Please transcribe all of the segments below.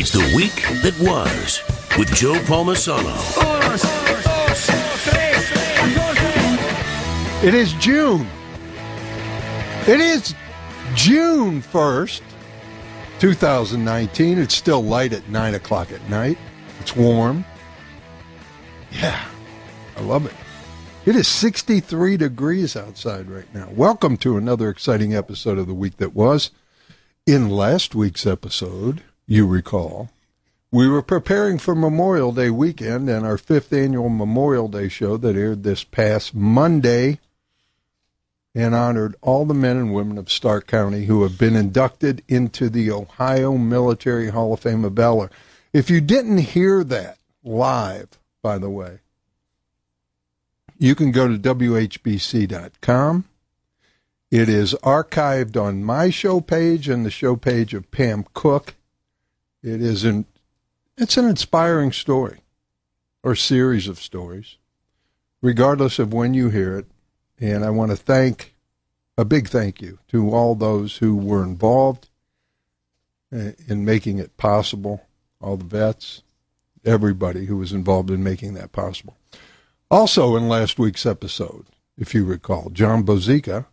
It's the week that was with Joe Palmisano. It is June. It is June 1st, 2019. It's still light at 9 o'clock at night. It's warm. Yeah, I love it. It is 63 degrees outside right now. Welcome to another exciting episode of the week that was. In last week's episode, you recall, we were preparing for Memorial Day weekend and our fifth annual Memorial Day show that aired this past Monday and honored all the men and women of Stark County who have been inducted into the Ohio Military Hall of Fame of Valor. If you didn't hear that live, by the way, you can go to WHBC.com. It is archived on my show page and the show page of Pam Cook. It is an it's an inspiring story or series of stories, regardless of when you hear it. And I want to thank a big thank you to all those who were involved uh, in making it possible, all the vets, everybody who was involved in making that possible. Also, in last week's episode, if you recall, John Bozica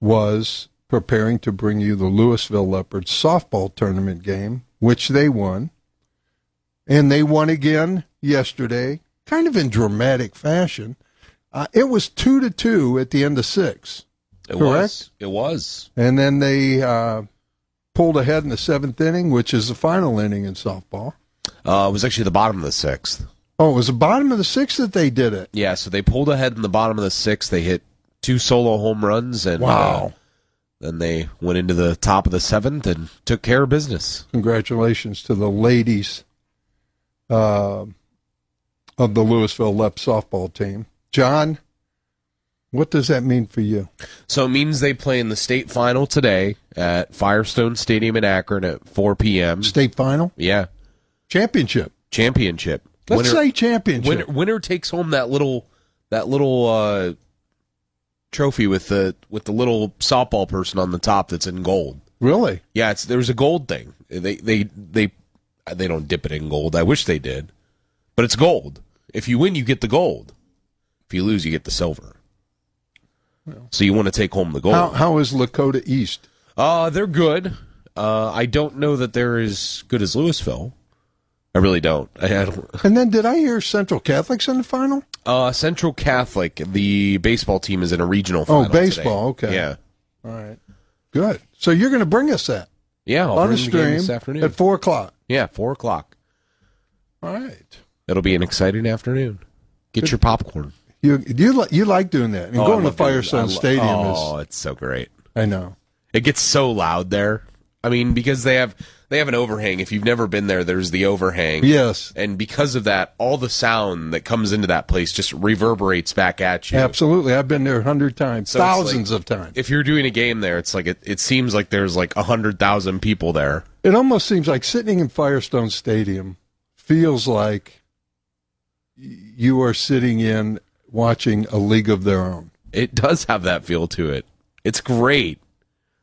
was preparing to bring you the Louisville Leopards softball tournament game, which they won. And they won again yesterday, kind of in dramatic fashion. Uh, it was two to two at the end of six. It correct? was. It was. And then they uh, pulled ahead in the seventh inning, which is the final inning in softball. Uh, it was actually the bottom of the sixth. Oh, it was the bottom of the sixth that they did it. Yeah, so they pulled ahead in the bottom of the sixth. They hit two solo home runs, and Wow. uh, then they went into the top of the seventh and took care of business. Congratulations to the ladies uh, of the Louisville Lep softball team. John, what does that mean for you? So it means they play in the state final today at Firestone Stadium in Akron at 4 p.m. State final? Yeah, Championship. championship. Let's Winner- say championship. winner, winner takes home that little that little uh, trophy with the with the little softball person on the top that's in gold. Really? Yeah, it's there's a gold thing. They they they they don't dip it in gold. I wish they did, but it's gold. If you win, you get the gold. If you lose, you get the silver. So you want to take home the gold. How, how is Lakota East? Uh, they're good. Uh, I don't know that they're as good as Louisville. I really don't. I, I don't. And then did I hear Central Catholics in the final? Uh, Central Catholic, the baseball team is in a regional final. Oh, baseball, today. okay. Yeah. All right. Good. So you're going to bring us that Yeah, I'll on a bring the game stream this afternoon. at 4 o'clock. yeah, four o'clock. All right. It'll be an exciting afternoon. Get your popcorn. You you li- you like doing that and Oh, going to love doing- Firestone I lo- Stadium Oh, it's so great. I know. It gets so loud there. I mean, because they have they have an overhang. If you've never been there, there's the overhang. Yes, And because of that, all the sound that comes into that place just reverberates back at you. absolutely. I've been there a hundred times, So thousands like- of times. If you're doing a game there, it's like it, it seems like there's like a hundred thousand people there. It almost seems like sitting in Firestone Stadium feels like you are sitting in watching a league of their own. It does have that feel to it. It's great.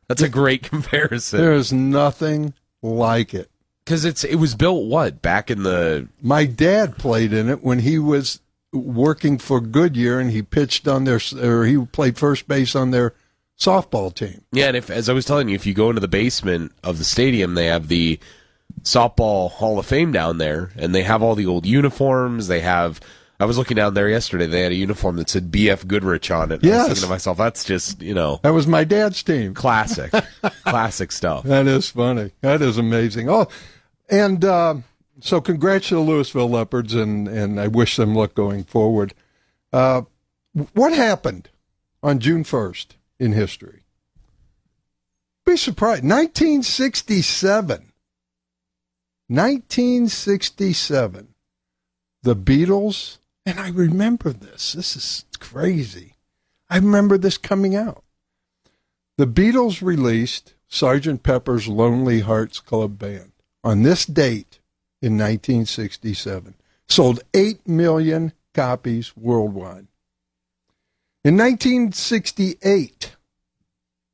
That's a great comparison There is nothing like it. because it's it was built what back in the My dad played in it when he was working for Goodyear, and he pitched on their or he played first base on their softball team. Yeah, and if as I was telling you, if you go into the basement of the stadium, they have the softball Hall of Fame down there, and they have all the old uniforms. They have. I was looking down there yesterday. They had a uniform that said BF Goodrich on it. and I Yes. was thinking to myself, that's just you know That was my dad's team. classic, classic stuff. That is funny. That is amazing. Oh, and uh, so congrats to the Louisville Leopards, and, and I wish them luck going forward. Uh, what happened on June 1st in history? Be surprised. 1967. 1967. The Beatles, and I remember this. This is crazy. I remember this coming out. The Beatles released Sgt. Pepper's Lonely Hearts Club Band on this date in 1967. Sold 8 million copies worldwide. In 1968,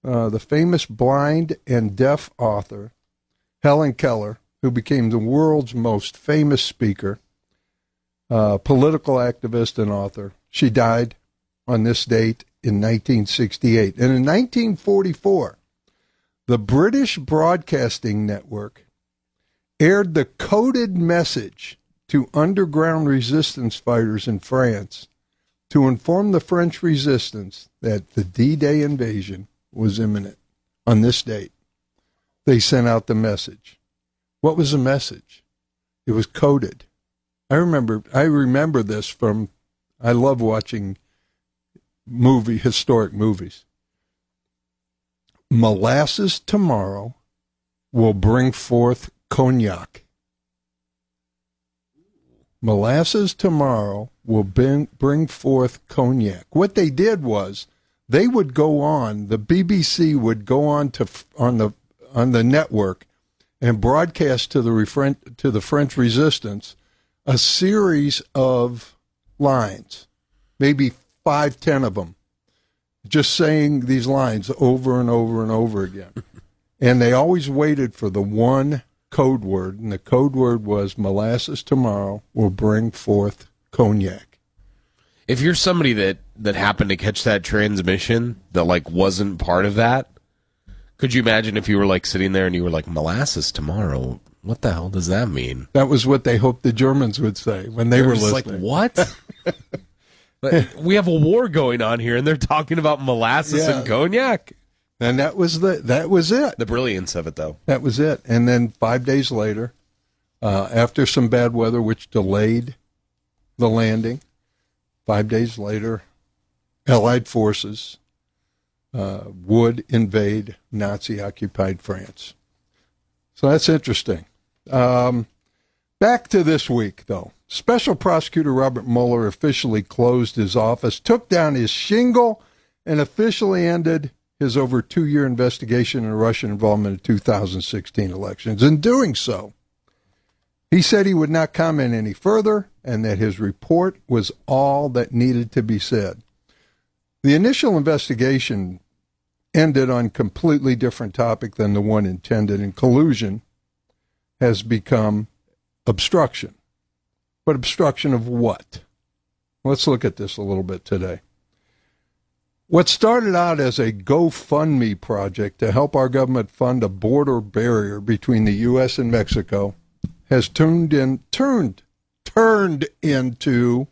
uh, the famous blind and deaf author Helen Keller, who became the world's most famous speaker, uh, political activist, and author. She died on this date in 1968. And in 1944, the British Broadcasting Network aired the coded message to underground resistance fighters in France to inform the French resistance that the D Day invasion was imminent on this date. They sent out the message. What was the message? It was coded. I remember I remember this from I love watching movie historic movies. Molasses tomorrow will bring forth cognac. Molasses tomorrow will bring, bring forth cognac. What they did was they would go on, the BBC would go on to on the on the network and broadcast to the to the French resistance a series of lines, maybe five, ten of them, just saying these lines over and over and over again. and they always waited for the one code word, and the code word was molasses tomorrow will bring forth cognac. If you're somebody that that happened to catch that transmission that like wasn't part of that, could you imagine if you were like sitting there and you were like molasses tomorrow? What the hell does that mean? That was what they hoped the Germans would say when they They're were just listening. like, what? Like, we have a war going on here, and they're talking about molasses Yeah. and cognac. And that was the that was it. The brilliance of it, though. That was it. And then five days later, uh, after some bad weather, which delayed the landing, five days later, Allied forces uh, would invade Nazi occupied France. So that's interesting. Um, back to this week, though. Special Prosecutor Robert Mueller officially closed his office, took down his shingle, and officially ended his over two year investigation into Russian involvement in 2016 elections. In doing so, he said he would not comment any further and that his report was all that needed to be said. The initial investigation ended on completely different topic than the one intended, in collusion has become obstruction. But obstruction of what? Let's look at this a little bit today. What started out as a GoFundMe project to help our government fund a border barrier between the U.S. and Mexico has turned in turned turned into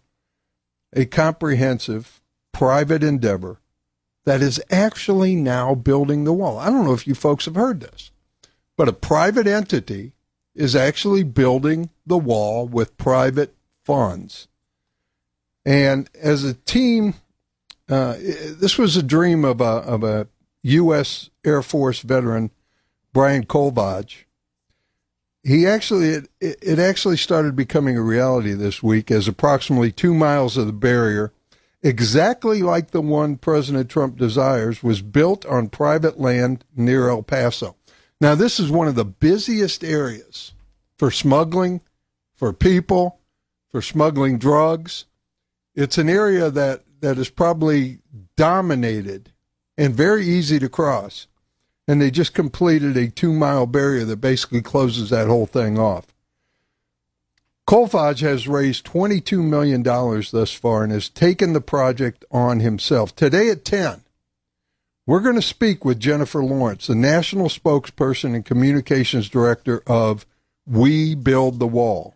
a comprehensive private endeavor that is actually now building the wall. I don't know if you folks have heard this, but a private entity is actually building the wall with private funds. And as a team, uh, this was a dream of a, of a U.S. Air Force veteran, Brian Kolfage. He actually, it, it actually started becoming a reality this week as approximately two miles of the barrier, exactly like the one President Trump desires, was built on private land near El Paso. Now, this is one of the busiest areas for smuggling, for people, for smuggling drugs. It's an area that, that is probably dominated and very easy to cross. And they just completed a two mile barrier that basically closes that whole thing off. Kolfage has raised $22 million thus far and has taken the project on himself. Today at 10, we're going to speak with Jennifer Lawrence, the national spokesperson and communications director of We Build the Wall,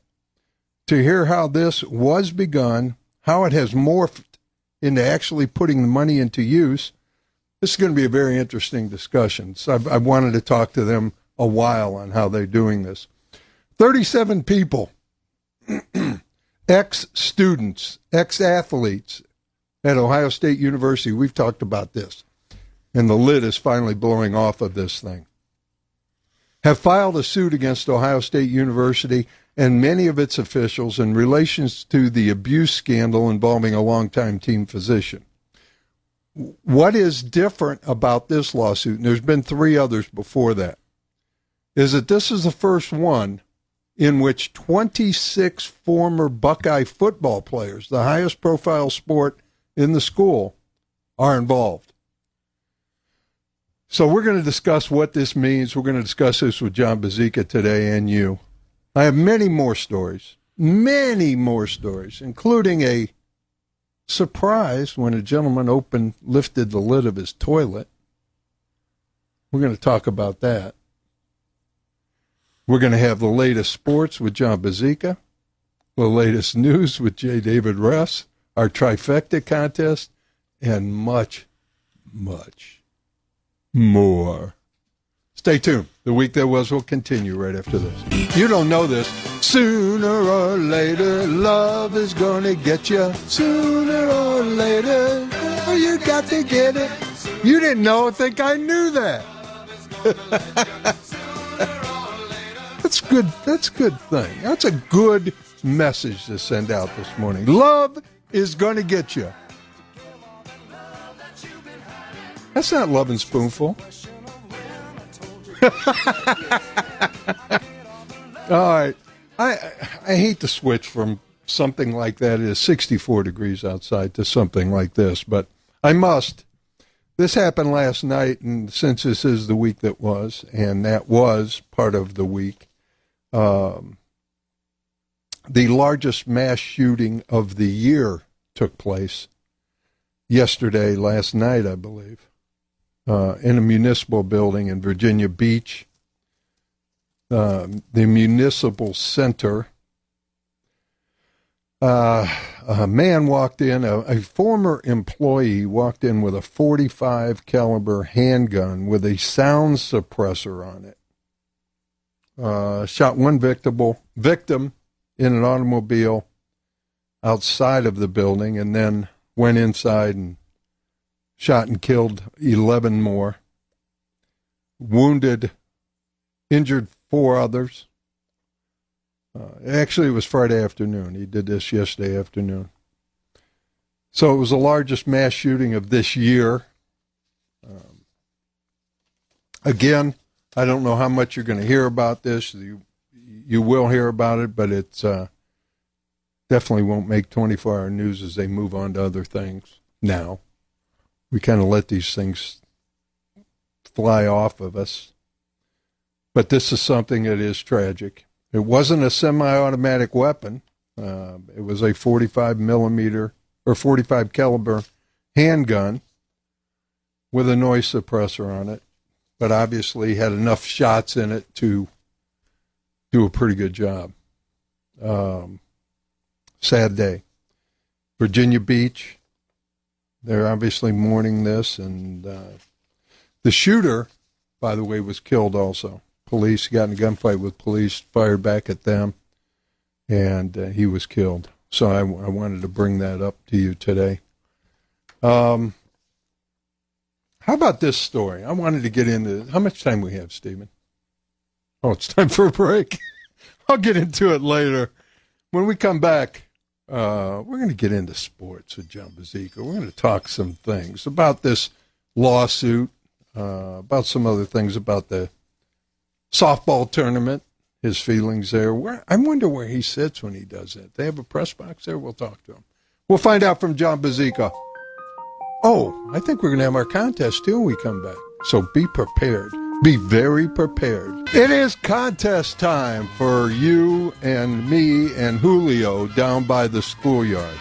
to hear how this was begun, how it has morphed into actually putting the money into use. This is going to be a very interesting discussion. So I've, I've wanted to talk to them a while on how they're doing this. 37 people, ex students, ex athletes at Ohio State University. We've talked about this, and the lid is finally blowing off of this thing. Have filed a suit against Ohio State University and many of its officials in relations to the abuse scandal involving a longtime team physician. What is different about this lawsuit, and there's been three others before that, is that this is the first one in which 26 former Buckeye football players, the highest profile sport in the school, are involved. So we're going to discuss what this means. We're going to discuss this with John Bazika today and you. I have many more stories, many more stories, including a surprise when a gentleman opened, lifted the lid of his toilet. We're going to talk about that. We're going to have the latest sports with John Bazika, the latest news with J. David Russ, our trifecta contest, and much, much more. Stay tuned. The week that was will continue right after this. You don't know this. Sooner or later, love is gonna get you. Sooner or later, oh, you got to get it. You didn't know. Think I knew that. That's good. That's a good thing. That's a good message to send out this morning. Love is gonna get you. That's not loving Spoonful. All right. I I hate to switch from something like that. It is 64 degrees outside to something like this, but I must. This happened last night, and since this is the week that was, and that was part of the week, um, the largest mass shooting of the year took place yesterday, last night, I believe uh, in a municipal building in Virginia Beach. Uh, the municipal center. Uh, a man walked in, a, a, former employee walked in with a 45 caliber handgun with a sound suppressor on it. Uh, shot one victim, victim in an automobile outside of the building and then went inside and shot and killed 11 more, wounded, injured four others. Uh, actually, it was Friday afternoon. He did this yesterday afternoon. So it was the largest mass shooting of this year. Um, again, I don't know how much you're going to hear about this. You you will hear about it, but it's uh, definitely won't make 24 hour news as they move on to other things now we kind of let these things fly off of us. But this is something that is tragic. It wasn't a semi-automatic weapon. Uh, it was a 45 millimeter or 45 caliber handgun with a noise suppressor on it, but obviously had enough shots in it to do a pretty good job. Um, sad day. Virginia Beach, they're obviously mourning this, and uh, the shooter, by the way, was killed also. Police got in a gunfight with police, fired back at them, and uh, he was killed. So I, I, wanted to bring that up to you today. Um, how about this story? I wanted to get into how much time we have, Stephen. Oh, it's time for a break. I'll get into it later. When we come back, uh, we're going to get into sports with John Bazika. We're going to talk some things about this lawsuit, uh, about some other things about the softball tournament, his feelings there. Where I wonder where he sits when he does that. They have a press box there. We'll talk to him. We'll find out from John Bazika. Oh, I think we're going to have our contest too when we come back. So be prepared. Be very prepared. It is contest time for you and me and Julio down by the schoolyard.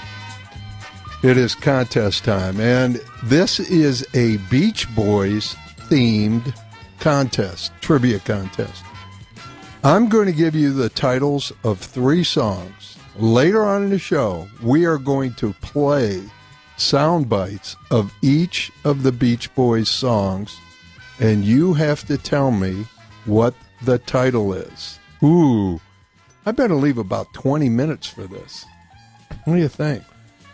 It is contest time, and this is a Beach Boys themed contest, trivia contest. I'm going to give you the titles of three songs. Later on in the show, we are going to play sound bites of each of the Beach Boys songs and you have to tell me what the title is. Ooh, I better leave about 20 minutes for this. What do you think?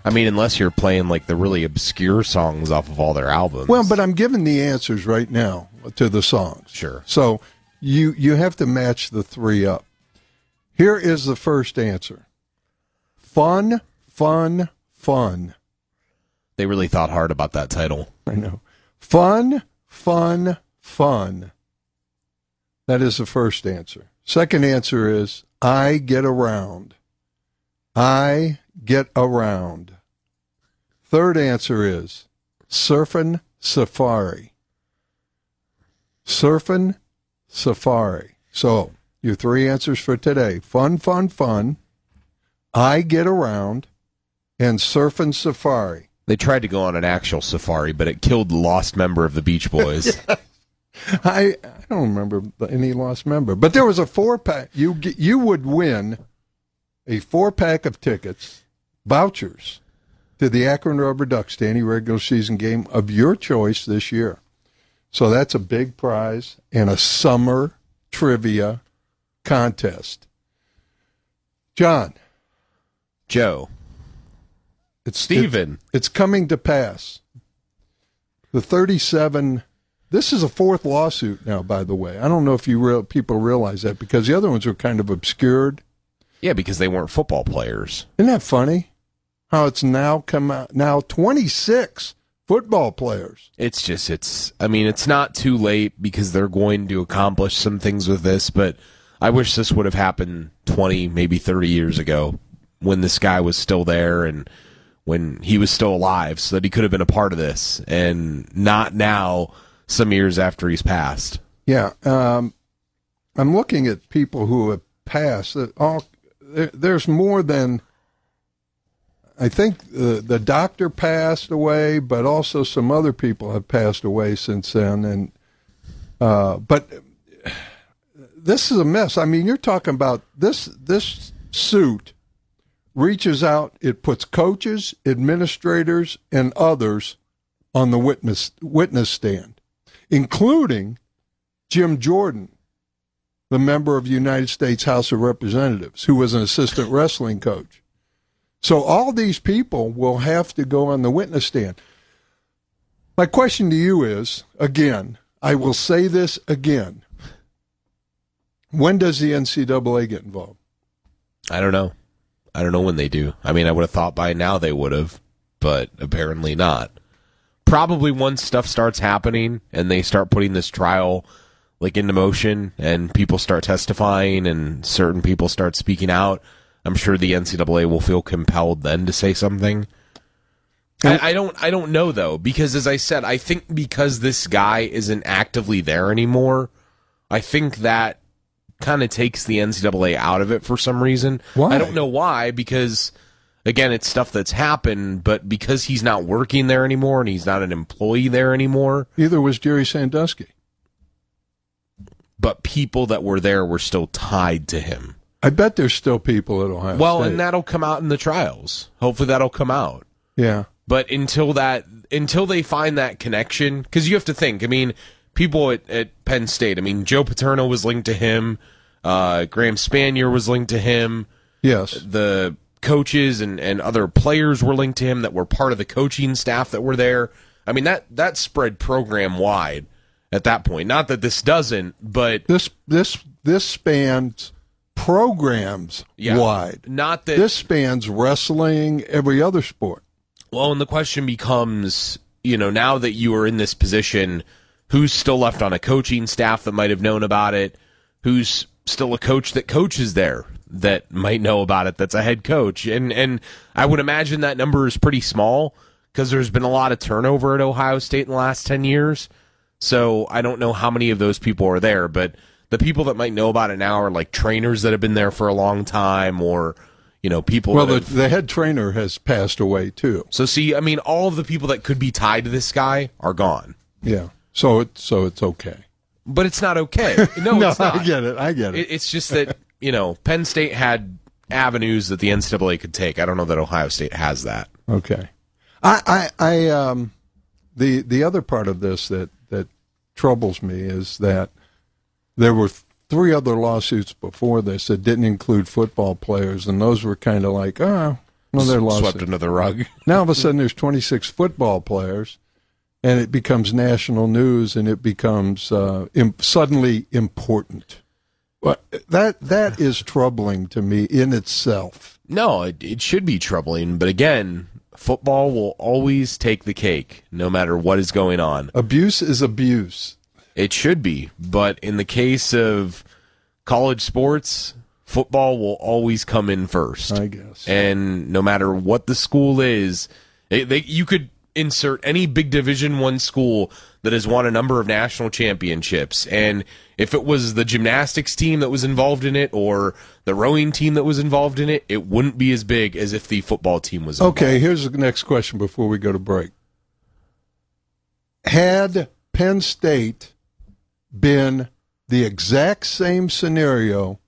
I mean, unless you're playing like the really obscure songs off of all their albums. Well, but I'm giving the answers right now to the songs. Sure. So you you have to match the three up. Here is the first answer. Fun, fun, fun. They really thought hard about that title. I know. Fun, fun, fun. That is the first answer. Second answer is I get around. I get around. Third answer is surfing safari. Surfing Safari. So, your three answers for today fun, fun, fun. I get around and surfing safari. They tried to go on an actual safari, but it killed the lost member of the Beach Boys. I I don't remember any lost member, but there was a four pack. You you would win a four pack of tickets, vouchers to the Akron Rubber Ducks to any regular season game of your choice this year. So that's a big prize and a summer trivia contest. John, Joe, it's Steven. it's coming to pass. The 37 this is a fourth lawsuit now by the way. I don't know if you real, people realize that because the other ones were kind of obscured. yeah, because they weren't football players. Isn't that funny? How it's now come out now 26 football players. It's just, it's, I mean, it's not too late because they're going to accomplish some things with this, but I wish this would have happened 20, maybe 30 years ago when this guy was still there and when he was still alive so that he could have been a part of this and not now, some years after he's passed. Yeah, um, I'm looking at people who have passed. All there, there's more than I think the the doctor passed away, but also some other people have passed away since then. And uh, but this is a mess. I mean, you're talking about this this suit reaches out. It puts coaches, administrators, and others on the witness witness stand including Jim Jordan, the member of the United States House of Representatives, who was an assistant wrestling coach. So all these people will have to go on the witness stand. My question to you is again, I will say this again. When does the NCAA get involved? I don't know. I don't know when they do. I mean, I would have thought by now they would have, but apparently not. Probably once stuff starts happening and they start putting this trial like into motion and people start testifying and certain people start speaking out, I'm sure the NCAA will feel compelled then to say something. I, I don't I don't know though, because as I said, I think because this guy isn't actively there anymore, I think that kind of takes the NCAA out of it for some reason. Why? I don't know why, because again, it's stuff that's happened, but because he's not working there anymore and he's not an employee there anymore, Neither was Jerry Sandusky. but people that were there were still tied to him. I bet there's still people at Ohio Well, State. and that'll come out in the trials. Hopefully that'll come out. yeah. But until that, until they find that connection, because you have to think. I mean, people at, at Penn State. I mean, Joe Paterno was linked to him. Uh, Graham Spanier was linked to him. Yes. The coaches and, and other players were linked to him that were part of the coaching staff that were there. I mean, that that spread program wide at that point. Not that this doesn't, but This this this spans programs yeah, wide. Not that This spans wrestling, every other sport. Well, and the question becomes, you know, now that you are in this position, who's still left on a coaching staff that might have known about it? Who's still a coach that coaches there that might know about it? That's a head coach, and and I would imagine that number is pretty small because there's been a lot of turnover at Ohio State in the last ten years. So I don't know how many of those people are there, but the people that might know about it now are like trainers that have been there for a long time, or you know, people. Well, the, have- the head trainer has passed away too. so see, I mean, all of the people that could be tied to this guy are gone. Yeah. So it so it's okay. But it's not okay. No, no, it's not. I get it. I get it. It- It's just that you know Penn State had avenues that the NCAA could take. I don't know that Ohio State has that. Okay. I, I, I, um, the the other part of this that that troubles me is that there were three other lawsuits before this that didn't include football players, and those were kind of like, oh, well, they're Swept lawsuits. under the rug. Now all of a sudden there's 26 football players, and it becomes national news, and it becomes uh, Im- suddenly important. But that that is troubling to me in itself. No, it, it should be troubling. But again, football will always take the cake, no matter what is going on. Abuse is abuse. It should be. But in the case of college sports, football will always come in first. I guess. and no matter what the school is, it, they, you could insert any big division 1 school that has won a number of national championships and if it was the gymnastics team that was involved in it or the rowing team that was involved in it, it wouldn't be as big as if the football team was involved. Okay, here's the next question before we go to break. Had Penn State been the exact same scenario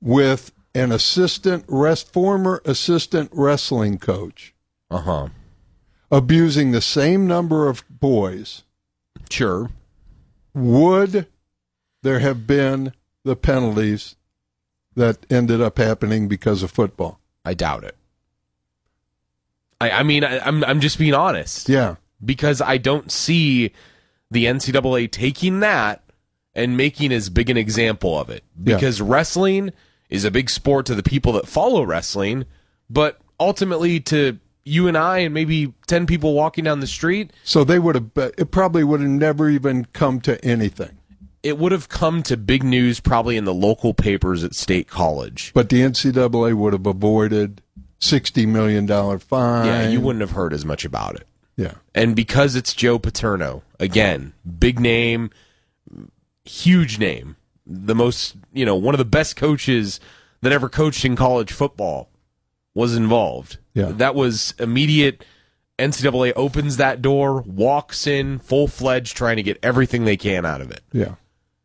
with an assistant rest former assistant wrestling coach Uh-huh. Abusing the same number of boys, Sure. would there have been the penalties that ended up happening because of football? I doubt it. I, I mean, I, I'm I'm just being honest Yeah. because I don't see the NCAA taking that and making as big an example of it. Yeah. Because wrestling is a big sport to the people that follow wrestling, but ultimately to you and I and maybe ten people walking down the street, So they would have, it probably would have never even come to anything. it would have come to big news probably in the local papers at State College. But the NCAA would have avoided $60 million fine. Yeah, you wouldn't have heard as much about it. Yeah. And because it's Joe Paterno, again, big name, huge name, the most, you know, one of the best coaches that ever coached in college football was involved. Yeah. That was immediate. NCAA opens that door, walks in full fledged, trying to get everything they can out of it. Yeah.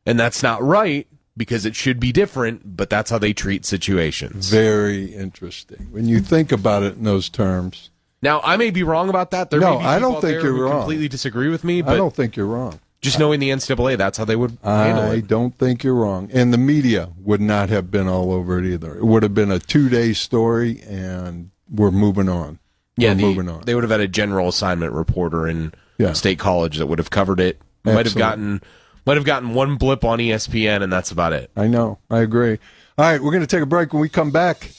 And that's not right because it should be different, but that's how they treat situations. Very interesting. When you think about it in those terms, Now, I may be wrong about that. There No, may be I don't think you're wrong. completely disagree with me, but I don't think you're wrong. just knowing the NCAA, that's how they would handle I it. don't think you're wrong. And the media would not have been all over it either. It would have been a two day story, and we're moving on. Yeah, the- moving on. they would have had a general assignment reporter in Yeah. state college that would have covered it. Might have gotten might have gotten one blip on ESPN, and that's about it. I know. I agree. All right, we're going to take a break. When we come back,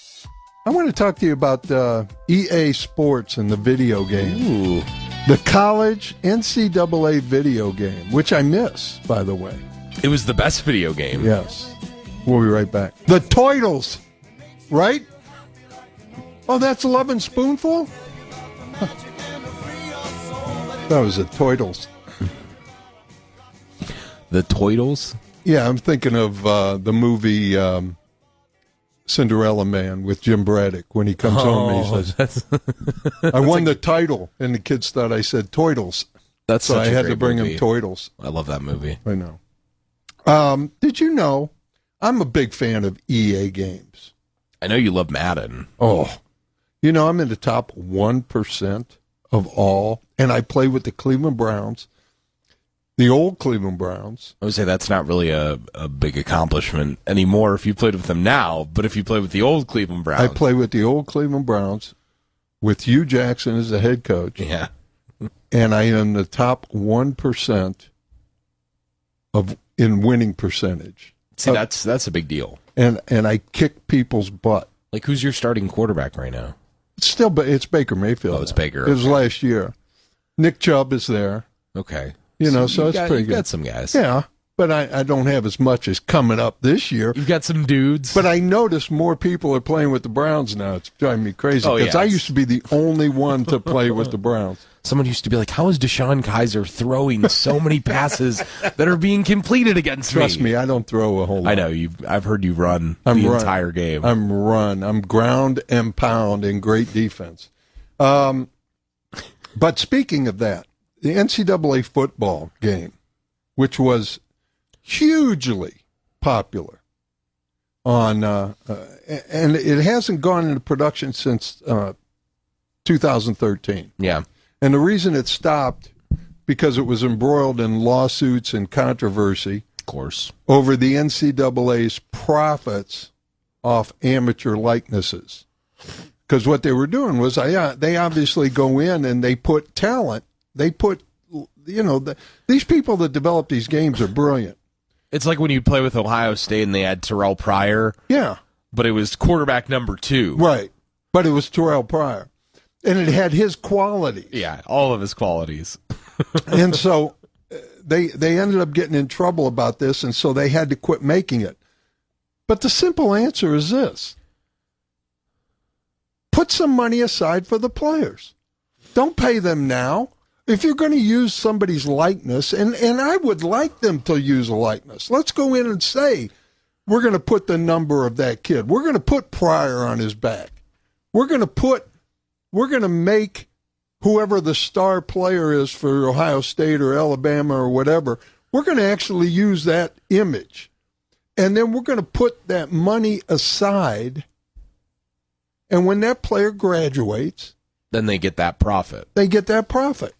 I want to talk to you about uh, EA Sports and the video game. Ooh, The college NCAA video game, which I miss, by the way. it was the best video game. Yes. We'll be right back. The Toidles, right? Oh, that's 11 Spoonful? That was the Toidles. The Toidles. Yeah, I'm thinking of uh, the movie um, Cinderella Man with Jim Braddock when he comes home. He says, that's I won the title. And the kids thought I said Toidles. that's So I had to bring movie. him Toidles. I love that movie. I know. Um, did you know I'm a big fan of EA games? I know you love Madden. Oh, you know, I'm in the top 1% of all, and I play with the Cleveland Browns, the old Cleveland Browns. I would say that's not really a, a big accomplishment anymore if you played with them now, but if you play with the old Cleveland Browns. I play with the old Cleveland Browns with Hue Jackson as the head coach, Yeah. and I am the top 1% of in winning percentage. See, Oh. that's that's a big deal. And and I kick people's butt. Like, who's your starting quarterback right now? It's still Ba- it's Baker Mayfield. Oh, it's. Baker, It was okay. last year. Nick Chubb is there. Okay. You know, so you've it's got, pretty you've good. got some guys. Yeah, but I, I don't have as much as coming up this year. You've got some dudes. But I notice more people are playing with the Browns now. It's driving me crazy Oh, because yeah, I used to be the only one to play with the Browns. Someone used to be like, "How is DeShone Kizer throwing so many passes that are being completed against Trust me?" Trust me, I don't throw a whole lot. I know you. I've heard you run I'm the run. entire game. I'm run. I'm ground and pound in great defense. Um, but speaking of that, the NCAA football game, which was hugely popular on, uh, uh, and it hasn't gone into production since uh, 2013. yeah. And the reason it stopped because it was embroiled in lawsuits and controversy Of course. over the NCAA's profits off amateur likenesses. Because what they were doing was, uh, they obviously go in and they put talent. They put, you know, the, these people that develop these games are brilliant. It's like when you play with Ohio State and they had Terrelle Pryor, Yeah, but it was quarterback number two. right. But it was Terrelle Pryor, and it had his qualities. Yeah, all of his qualities. and so uh, they they ended up getting in trouble about this, and so they had to quit making it. But the simple answer is this: put some money aside for the players. Don't pay them now. If you're going to use somebody's likeness, and, and I would like them to use a likeness, let's go in and say, we're going to put the number of that kid. We're going to put Pryor on his back. We're going to put, we're going to make whoever the star player is for Ohio State or Alabama or whatever, we're going to actually use that image. And then we're going to put that money aside. And when that player graduates, Then they get that profit. they get that profit.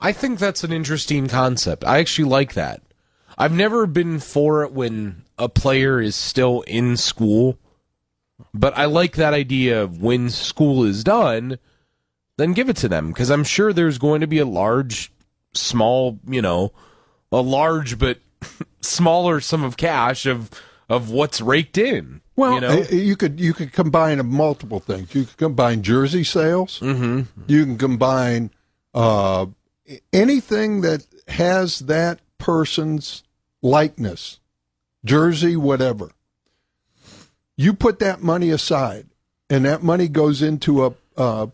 I think that's an interesting concept. I actually like that. I've never been for it when a player is still in school, but I like that idea of when school is done, then give it to them because I'm sure there's going to be a large, small, you know, a large but smaller sum of cash of of what's raked in. Well, you know, eh, you could you could combine multiple things. You could combine jersey sales. Mm-hmm. You can combine uh, anything that has that person's likeness, jersey, whatever. You put that money aside, and that money goes into a uh,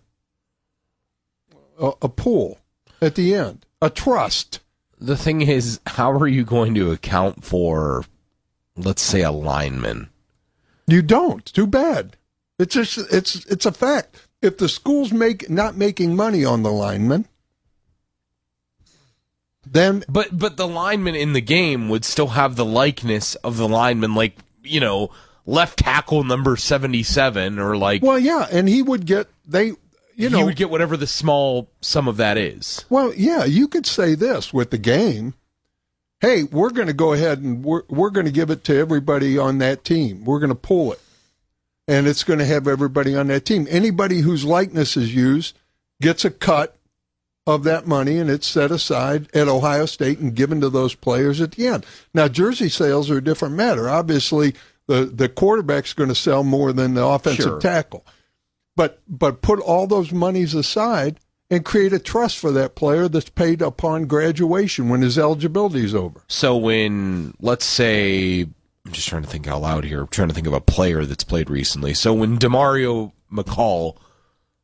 a, a pool at the end, a trust. the thing is, how are you going to account for, let's say, a lineman? You don't. Too bad. It's just it's it's a fact. If the school's make not making money on the lineman, then But but the lineman in the game would still have the likeness of the lineman, like you know, left tackle number seventy seven, or like well, yeah, and he would get they, you know, he would get whatever the small sum of that is. well, yeah, you could say this with the game. Hey, we're going to go ahead and we're we're going to give it to everybody on that team. We're going to pull it, and it's going to have everybody on that team. Anybody whose likeness is used gets a cut of that money and it's set aside at Ohio State and given to those players at the end. Now, jersey sales are a different matter. Obviously, the, the quarterback's going to sell more than the offensive Sure. tackle. But but put all those monies aside and create a trust for that player that's paid upon graduation when his eligibility is over. So when let's say I'm just trying to think out loud here. I'm trying to think of a player that's played recently. So when Demario McCall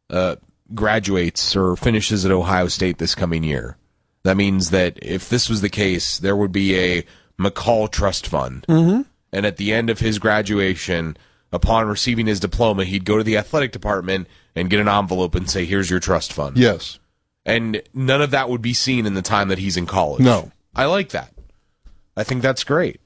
uh, graduates or finishes at Ohio State this coming year, that means that if this was the case, there would be a McCall trust fund, mm-hmm. and at the end of his graduation, upon receiving his diploma, he'd go to the athletic department and get an envelope and say, "Here's your trust fund." Yes. and none of that would be seen in the time that he's in college. No. I like that. I think that's great.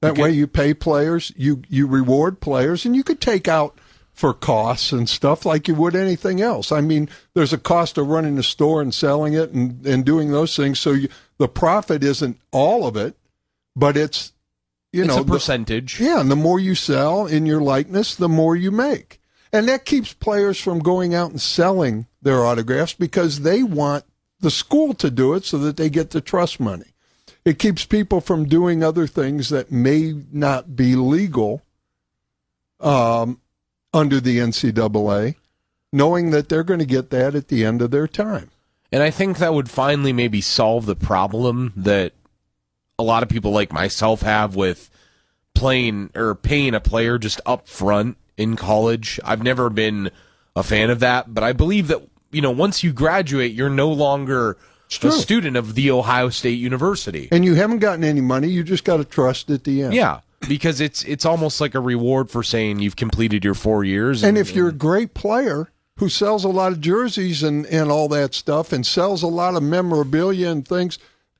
That Okay. way you pay players, you you reward players, and you could take out for costs and stuff like you would anything else. I mean, there's a cost of running a store and selling it and, and doing those things. So you, the profit isn't all of it, but it's you it's know a the- percentage. yeah, and the more you sell in your likeness, the more you make. And that keeps players from going out and selling their autographs because they want the school to do it so that they get the trust money. It keeps people from doing other things that may not be legal um, under the NCAA, knowing that they're going to get that at the end of their time. And I think that would finally maybe solve the problem that a lot of people like myself have with playing or paying a player just up front in college. I've never been a fan of that, but I believe that you know once you graduate, you're no longer a student of the Ohio State University. And you haven't gotten any money, you just got to trust at the end. Yeah, because it's it's almost like a reward for saying you've completed your four years. And if you're a great player who sells a lot of jerseys and, and all that stuff and sells a lot of memorabilia and things,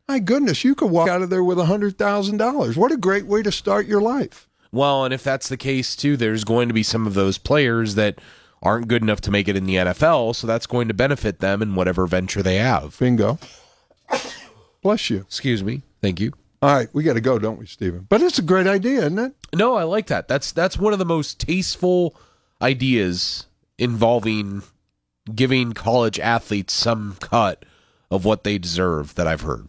my goodness, you could walk out of there with a $100,000. What a great way to start your life. Well, and if that's the case too, there's going to be some of those players that aren't good enough to make it in the NFL, so that's going to benefit them in whatever venture they have. Bingo. Bless you. Excuse me. Thank you. All right, we got to go, don't we, Stephen? But it's a great idea, isn't it? No, I like that. That's that's one of the most tasteful ideas involving giving college athletes some cut of what they deserve that I've heard.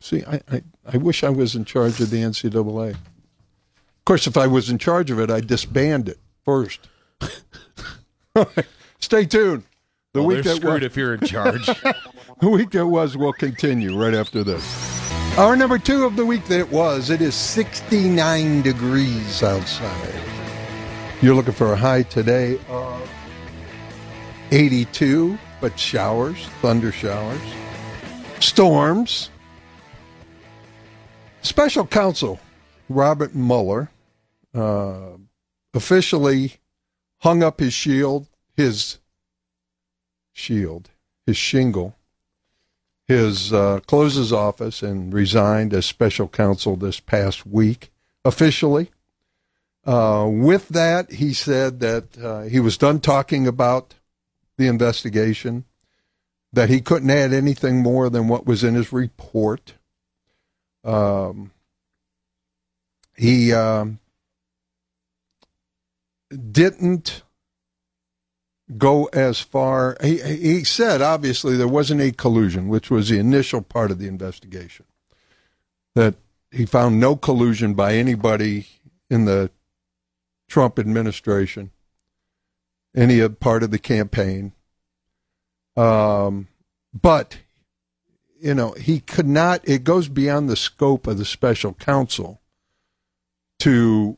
See, I, I, I wish I was in charge of the NCAA. Of course, if I was in charge of it, I'd disband it first. Stay tuned. The Well, week that screwed was, if you're in charge. the week that was will continue right after this. Our number two of the week that it was. It is 69 degrees outside. You're looking for a high today of 82. but showers, thunder showers, storms. Special counsel Robert Mueller uh, officially hung up his shield, his shield, his shingle, his uh, closed his office and resigned as special counsel this past week officially. Uh, with that, he said that uh, he was done talking about the investigation, that he couldn't add anything more than what was in his report. Um, he um, didn't go as far. He, he said, obviously, there wasn't a collusion, which was the initial part of the investigation. That he found no collusion by anybody in the Trump administration, any part of the campaign. Um, but, you know, he could not, it goes beyond the scope of the special counsel to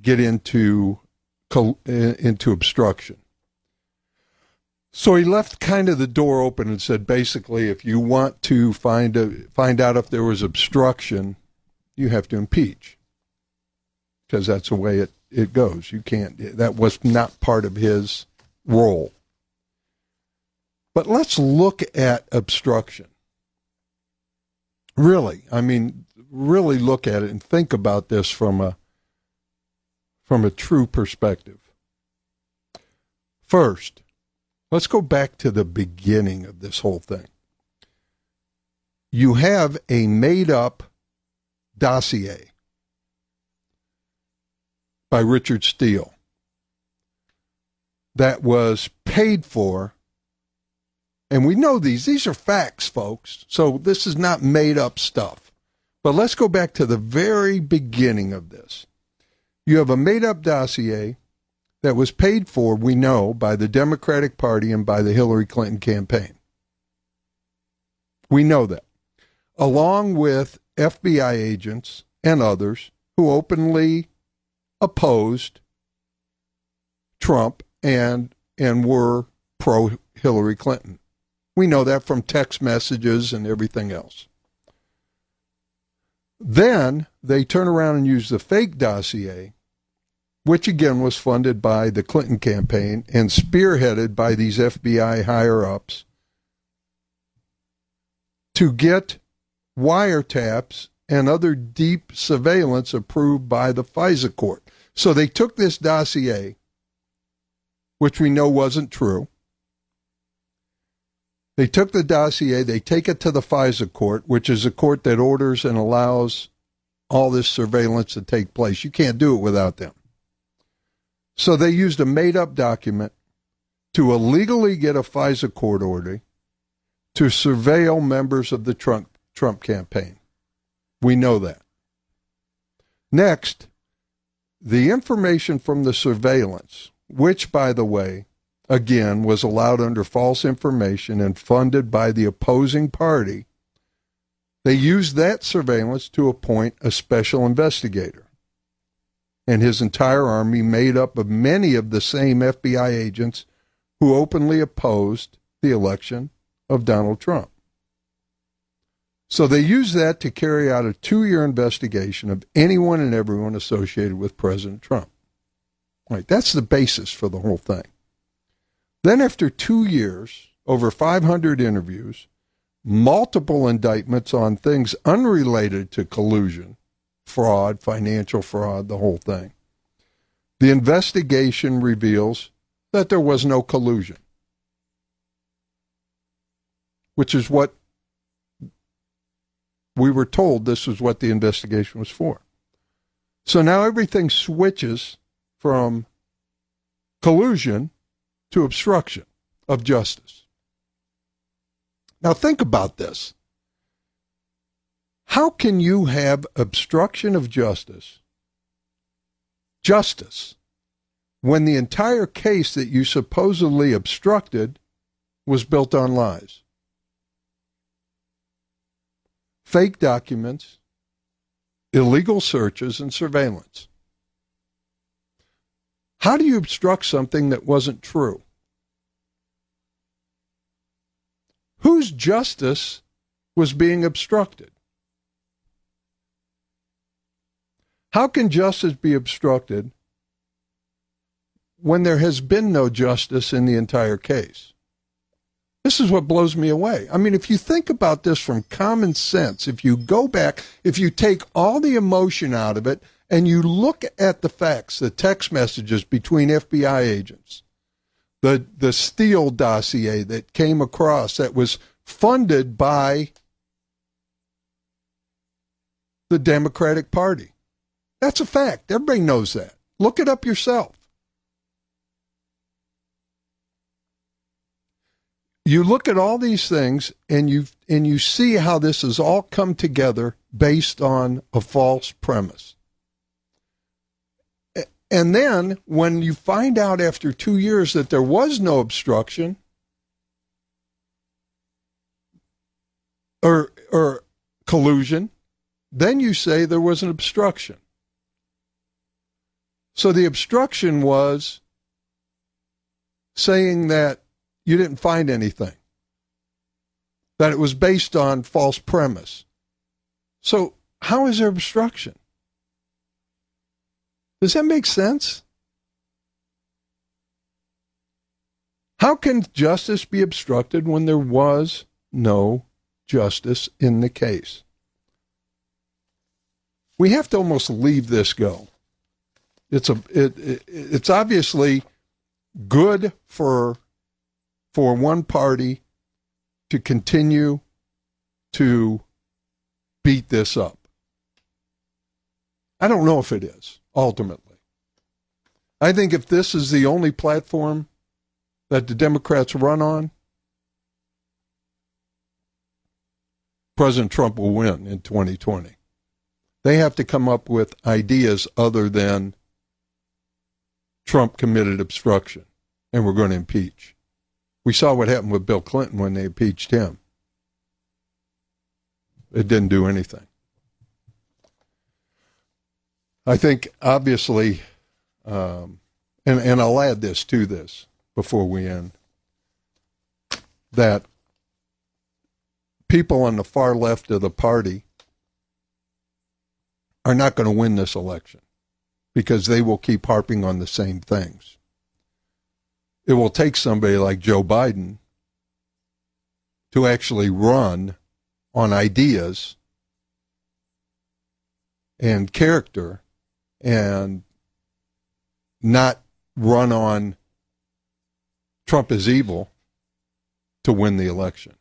get into into obstruction. So he left kind of the door open and said, basically, if you want to find a, find out if there was obstruction, you have to impeach because that's the way it, it goes. You can't, that was not part of his role. But let's look at obstruction. Really, I mean, really look at it and think about this from a from a true perspective. First, let's go back to the beginning of this whole thing. You have a made up dossier by Richard Steele that was paid for. And we know these, these are facts, folks. So this is not made up stuff. But let's go back to the very beginning of this. You have a made up dossier that was paid for, we know, by the Democratic Party and by the Hillary Clinton campaign. We know that. Along with FBI agents and others who openly opposed Trump and and were pro Hillary Clinton. We know that from text messages and everything else. Then they turn around and use the fake dossier, which again was funded by the Clinton campaign and spearheaded by these FBI higher ups, to get wiretaps and other deep surveillance approved by the FISA court. So they took this dossier, which we know wasn't true. They took the dossier, they take it to the FISA court, which is a court that orders and allows all this surveillance to take place. You can't do it without them. So they used a made up document to illegally get a FISA court order to surveil members of the Trump, Trump campaign. We know that. Next, the information from the surveillance, which, by the way, again, was allowed under false information and funded by the opposing party, they used that surveillance to appoint a special investigator. And his entire army, made up of many of the same FBI agents who openly opposed the election of Donald Trump. So they used that to carry out a two year investigation of anyone and everyone associated with President Trump. Right, that's the basis for the whole thing. Then, after two years, over 500 interviews, multiple indictments on things unrelated to collusion, fraud, financial fraud, the whole thing, the investigation reveals that there was no collusion, which is what we were told this was what the investigation was for. So now everything switches from collusion to obstruction of justice. Now think about this. How can you have obstruction of justice, justice, when the entire case that you supposedly obstructed was built on lies? fake documents, illegal searches, and surveillance. How do you obstruct something that wasn't true? Whose justice was being obstructed. How can justice be obstructed when there has been no justice in the entire case? This is what blows me away. I mean, if you think about this from common sense, if you go back, if you take all the emotion out of it and you look at the facts, the text messages between FBI agents, the, the Steele dossier that came across that was funded by the Democratic Party. That's a fact. Everybody knows that. Look it up yourself. you look at all these things and you and you see how this has all come together based on a false premise. And then when you find out after 2 years that there was no obstruction or or collusion, then you say there was an obstruction. So the obstruction was saying that you didn't find anything, that it was based on false premise. So, how is there obstruction? Does that make sense? How can justice be obstructed when there was no justice in the case? We have to almost leave this go. It's a it, it, it's obviously good for for one party to continue to beat this up. I don't know if it is, ultimately. I think if this is the only platform that the Democrats run on, President Trump will win in 2020. They have to come up with ideas other than Trump committed obstruction and we're going to impeach. We saw what happened with Bill Clinton when they impeached him. It didn't do anything. I think, obviously, um, and, and I'll add this to this before we end, that people on the far left of the party are not going to win this election because they will keep harping on the same things it will take somebody like Joe Biden to actually run on ideas and character and not run on Trump is evil to win the election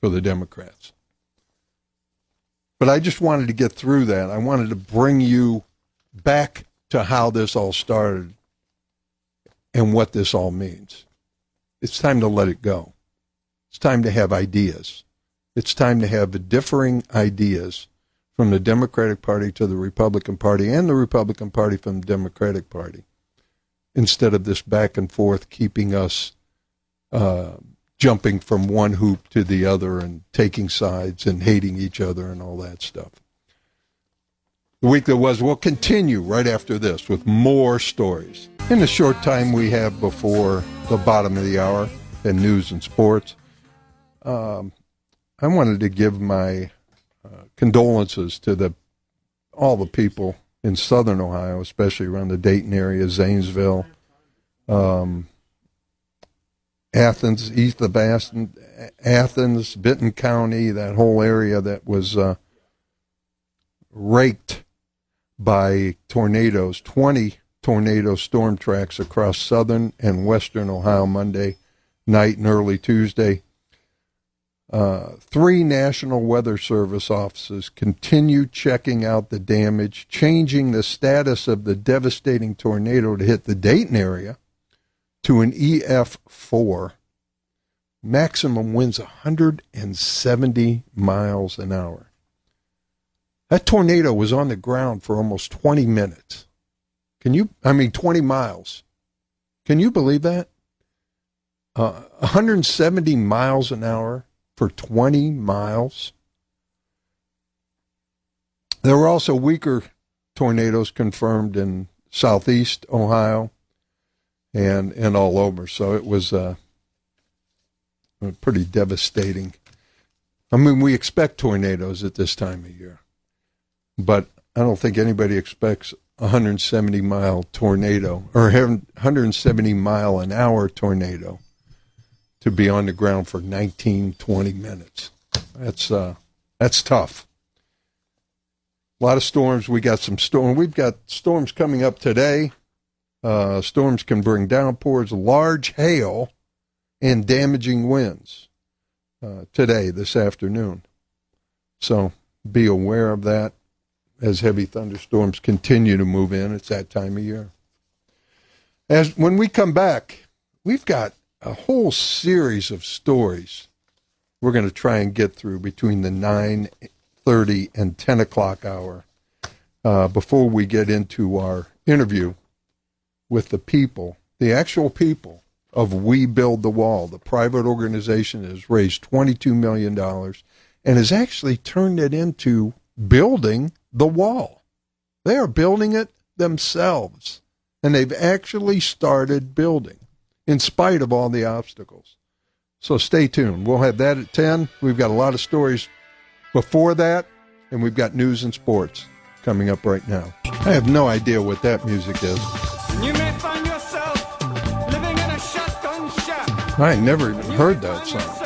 for the Democrats. But I just wanted to get through that. I wanted to bring you back to how this all started and what this all means. It's time to let it go. It's time to have ideas. It's time to have differing ideas from the Democratic Party to the Republican Party and the Republican Party from the Democratic Party instead of this back and forth keeping us uh, jumping from one hoop to the other and taking sides and hating each other and all that stuff. The week that was will continue right after this with more stories. In the short time we have before the bottom of the hour and news and sports, um, I wanted to give my uh, condolences to the all the people in southern Ohio, especially around the Dayton area, Zanesville, um, Athens, east of Aston, Athens, Benton County, that whole area that was uh, raked by tornadoes. 20 tornado storm tracks across southern and western Ohio Monday night and early Tuesday. Uh, three National Weather Service offices continue checking out the damage, changing the status of the devastating tornado to hit the Dayton area to an EF4. Maximum winds 170 miles an hour. That tornado was on the ground for almost 20 minutes. Can you, I mean, 20 miles. Can you believe that? Uh, 170 miles an hour for 20 miles. There were also weaker tornadoes confirmed in southeast Ohio and and all over. So it was uh, pretty devastating. I mean, we expect tornadoes at this time of year, but I don't think anybody expects a 170 mile tornado or 170 mile an hour tornado to be on the ground for 19, 20 minutes. That's uh, that's tough. A lot of storms. We got some storm. We've got storms coming up today. Uh, storms can bring downpours, large hail, and damaging winds uh, today, this afternoon. So be aware of that as heavy thunderstorms continue to move in. It's that time of year. As when we come back, we've got a whole series of stories we're going to try and get through between the 9.30 and 10 o'clock hour uh, before we get into our interview with the people, the actual people of We Build the Wall. The private organization has raised $22 million and has actually turned it into building the wall. They are building it themselves. And they've actually started building in spite of all the obstacles. So stay tuned. We'll have that at 10. We've got a lot of stories before that, and we've got news and sports coming up right now. I have no idea what that music is. I never even heard that song.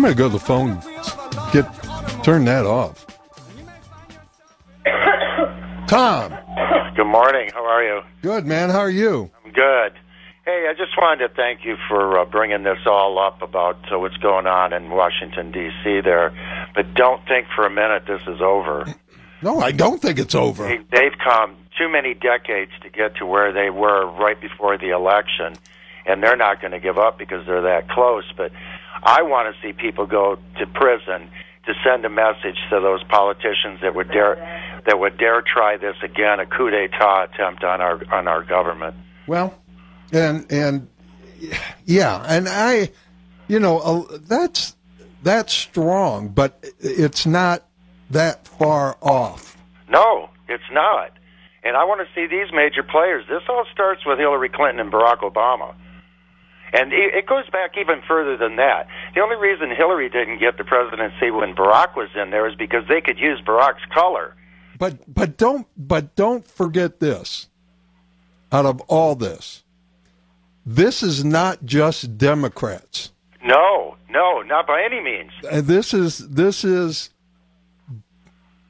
I'm going to go to the phone, get turn that off. Tom. Good morning. How are you? Good, man. How are you? I'm good. Hey, I just wanted to thank you for uh, bringing this all up about uh, what's going on in Washington D.C. There, but don't think for a minute this is over. No, I don't think it's over. They, they've come too many decades to get to where they were right before the election, and they're not going to give up because they're that close. But I want to see people go to prison to send a message to those politicians that would dare that would dare try this again, a coup d'état attempt on our on our government. Well, and and yeah, and I, you know, uh, that's that's strong, but it's not that far off. No, it's not. And I want to see these major players. This all starts with Hillary Clinton and Barack Obama. And it goes back even further than that. The only reason Hillary didn't get the presidency when Barack was in there is because they could use Barack's color. But but don't but don't forget this. Out of all this, this is not just Democrats. No, no, not by any means. Uh, this is this is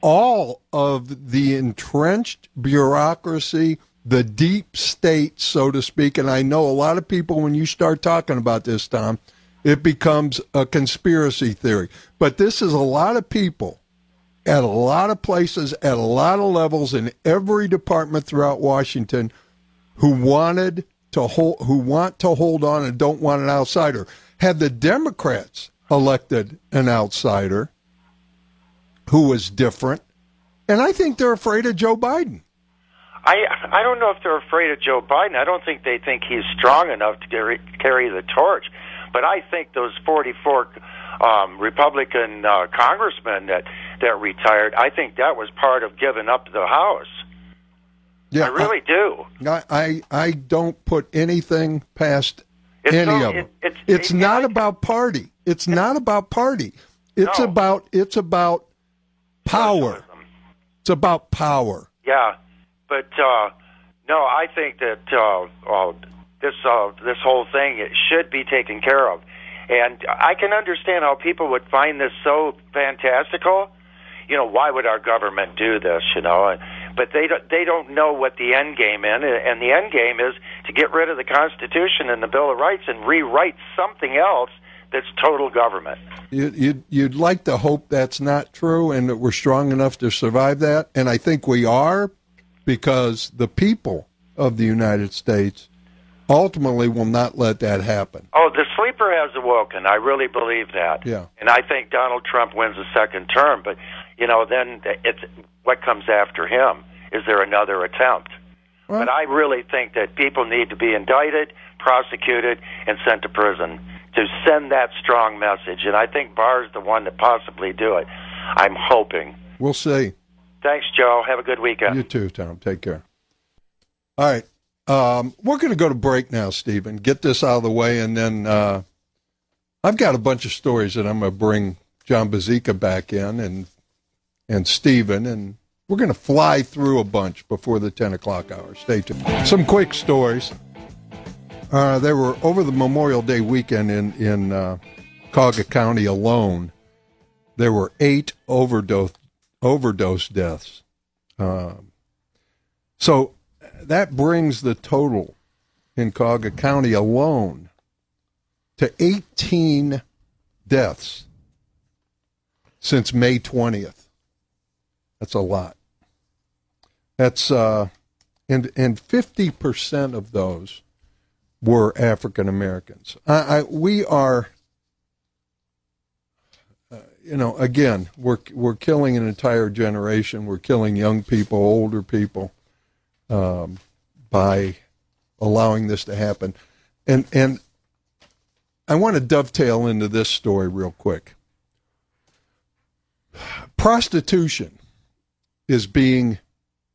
all of the entrenched bureaucracy the deep state, so to speak. And I know a lot of people, when you start talking about this, Tom, it becomes a conspiracy theory. But this is a lot of people at a lot of places, at a lot of levels, in every department throughout Washington, who wanted to hold, who want to hold on and don't want an outsider. Had the Democrats elected an outsider who was different, and I think they're afraid of Joe Biden. I I don't know if they're afraid of Joe Biden. I don't think they think he's strong enough to carry, carry the torch. But I think those 44 um, Republican uh, congressmen that that retired, I think that was part of giving up the House. Yeah, I really I, do. I, I I don't put anything past it's any so, of them. It, it's it's it, not about party. It's not about party. It's No. about it's about power. socialism. It's about power. Yeah, but uh, no, I think that uh, well, this uh, this whole thing it should be taken care of, and I can understand how people would find this so fantastical. You know, why would our government do this? You know, but they don't they don't know what the end game is, and the end game is to get rid of the Constitution and the Bill of Rights and rewrite something else that's total government. You, you'd, you'd like to hope that's not true and that we're strong enough to survive that. And I think we are because the people of the United States ultimately will not let that happen. Oh, the sleeper has awoken. I really believe that. Yeah. And I think Donald Trump wins a second term, but you know, then it's what comes after him. Is there another attempt? Well- but I really think that people need to be indicted, prosecuted, and sent to prison to send that strong message. And I think Barr's the one to possibly do it. I'm hoping. We'll see. Thanks, Joe. Have a good weekend. You too, Tom. Take care. All right. um, we're going to go to break now, Stephen. Get this out of the way, and then uh, I've got a bunch of stories that I'm going to bring John Bazika back in and and Stephen, and we're going to fly through a bunch before the 10 o'clock hour. Stay tuned. Some quick stories. Uh, there were over the Memorial Day weekend in in uh, Cuyahoga County alone. There were eight overdose overdose deaths. Um, so that brings the total in Cuyahoga County alone to 18 deaths since May 20th. That's a lot. That's uh, and and 50% of those were African Americans. We are, you know, again, we're we're killing an entire generation. We're killing young people, older people, um, by allowing this to happen. And and I want to dovetail into this story real quick. Prostitution is being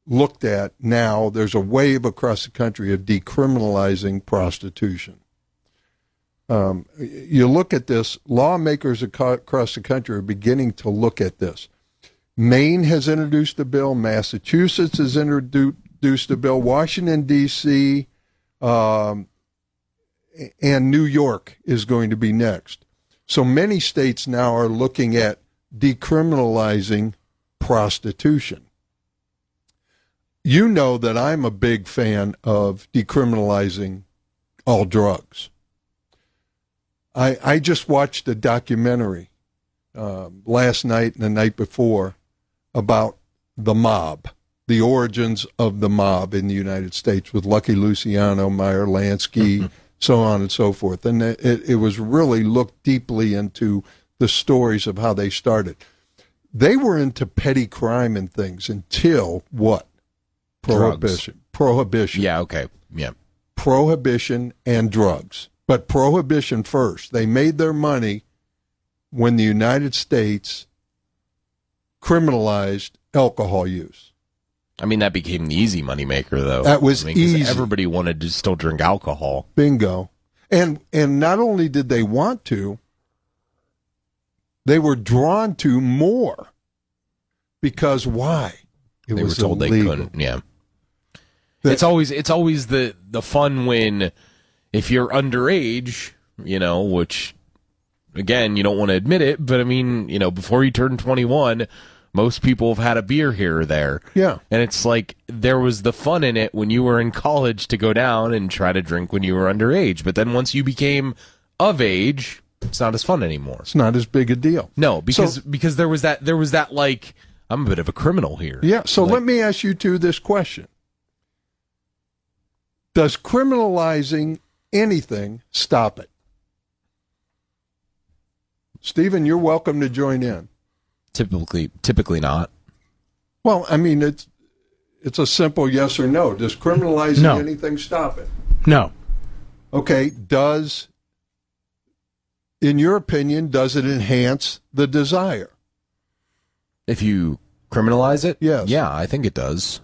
looked at now. There's a wave across the country of decriminalizing prostitution. Um, you look at this, lawmakers across the country are beginning to look at this. Maine has introduced a bill, Massachusetts has introduced a bill, Washington, D.C., um, and New York is going to be next. So many states now are looking at decriminalizing prostitution you know that I'm a big fan of decriminalizing all drugs. I I just watched a documentary uh, last night and the night before about the mob, the origins of the mob in the United States with Lucky Luciano, Meyer Lansky, so on and so forth. And it, it was really looked deeply into the stories of how they started. They were into petty crime and things until what? prohibition. Drugs. Prohibition. Yeah, okay. Yeah. Prohibition and drugs. But prohibition first. They made their money when the United States criminalized alcohol use. I mean, that became the easy moneymaker, though. That was I mean, easy. Everybody wanted to still drink alcohol. Bingo. And and not only did they want to, they were drawn to more. Because why? It they were told illegal. they couldn't. Yeah it's always it's always the the fun when if you're underage, you know, which again you don't want to admit it, but I mean, you know, before you turn 21, most people have had a beer here or there. Yeah. And it's like there was the fun in it when you were in college to go down and try to drink when you were underage, but then once you became of age, it's not as fun anymore. It's not as big a deal. No, because so, because there was that there was that like I'm a bit of a criminal here. Yeah, so like, let me ask you two this question. Does criminalizing anything stop it? Stephen, you're welcome to join in. Typically, typically not. Well, I mean, it's it's a simple yes or no. Does criminalizing no. anything stop it? No. Okay. Does, in your opinion, does it enhance the desire? If you criminalize it, yes. Yeah, I think it does.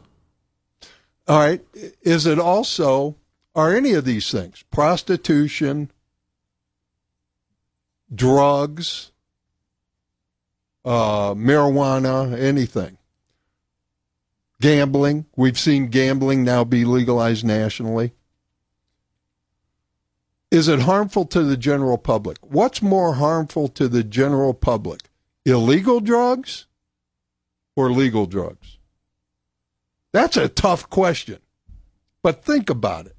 All right. Is it also, are any of these things, prostitution, drugs, uh, marijuana, anything? Gambling. We've seen gambling now be legalized nationally. Is it harmful to the general public? What's more harmful to the general public? Illegal drugs or legal drugs? That's a tough question. But think about it.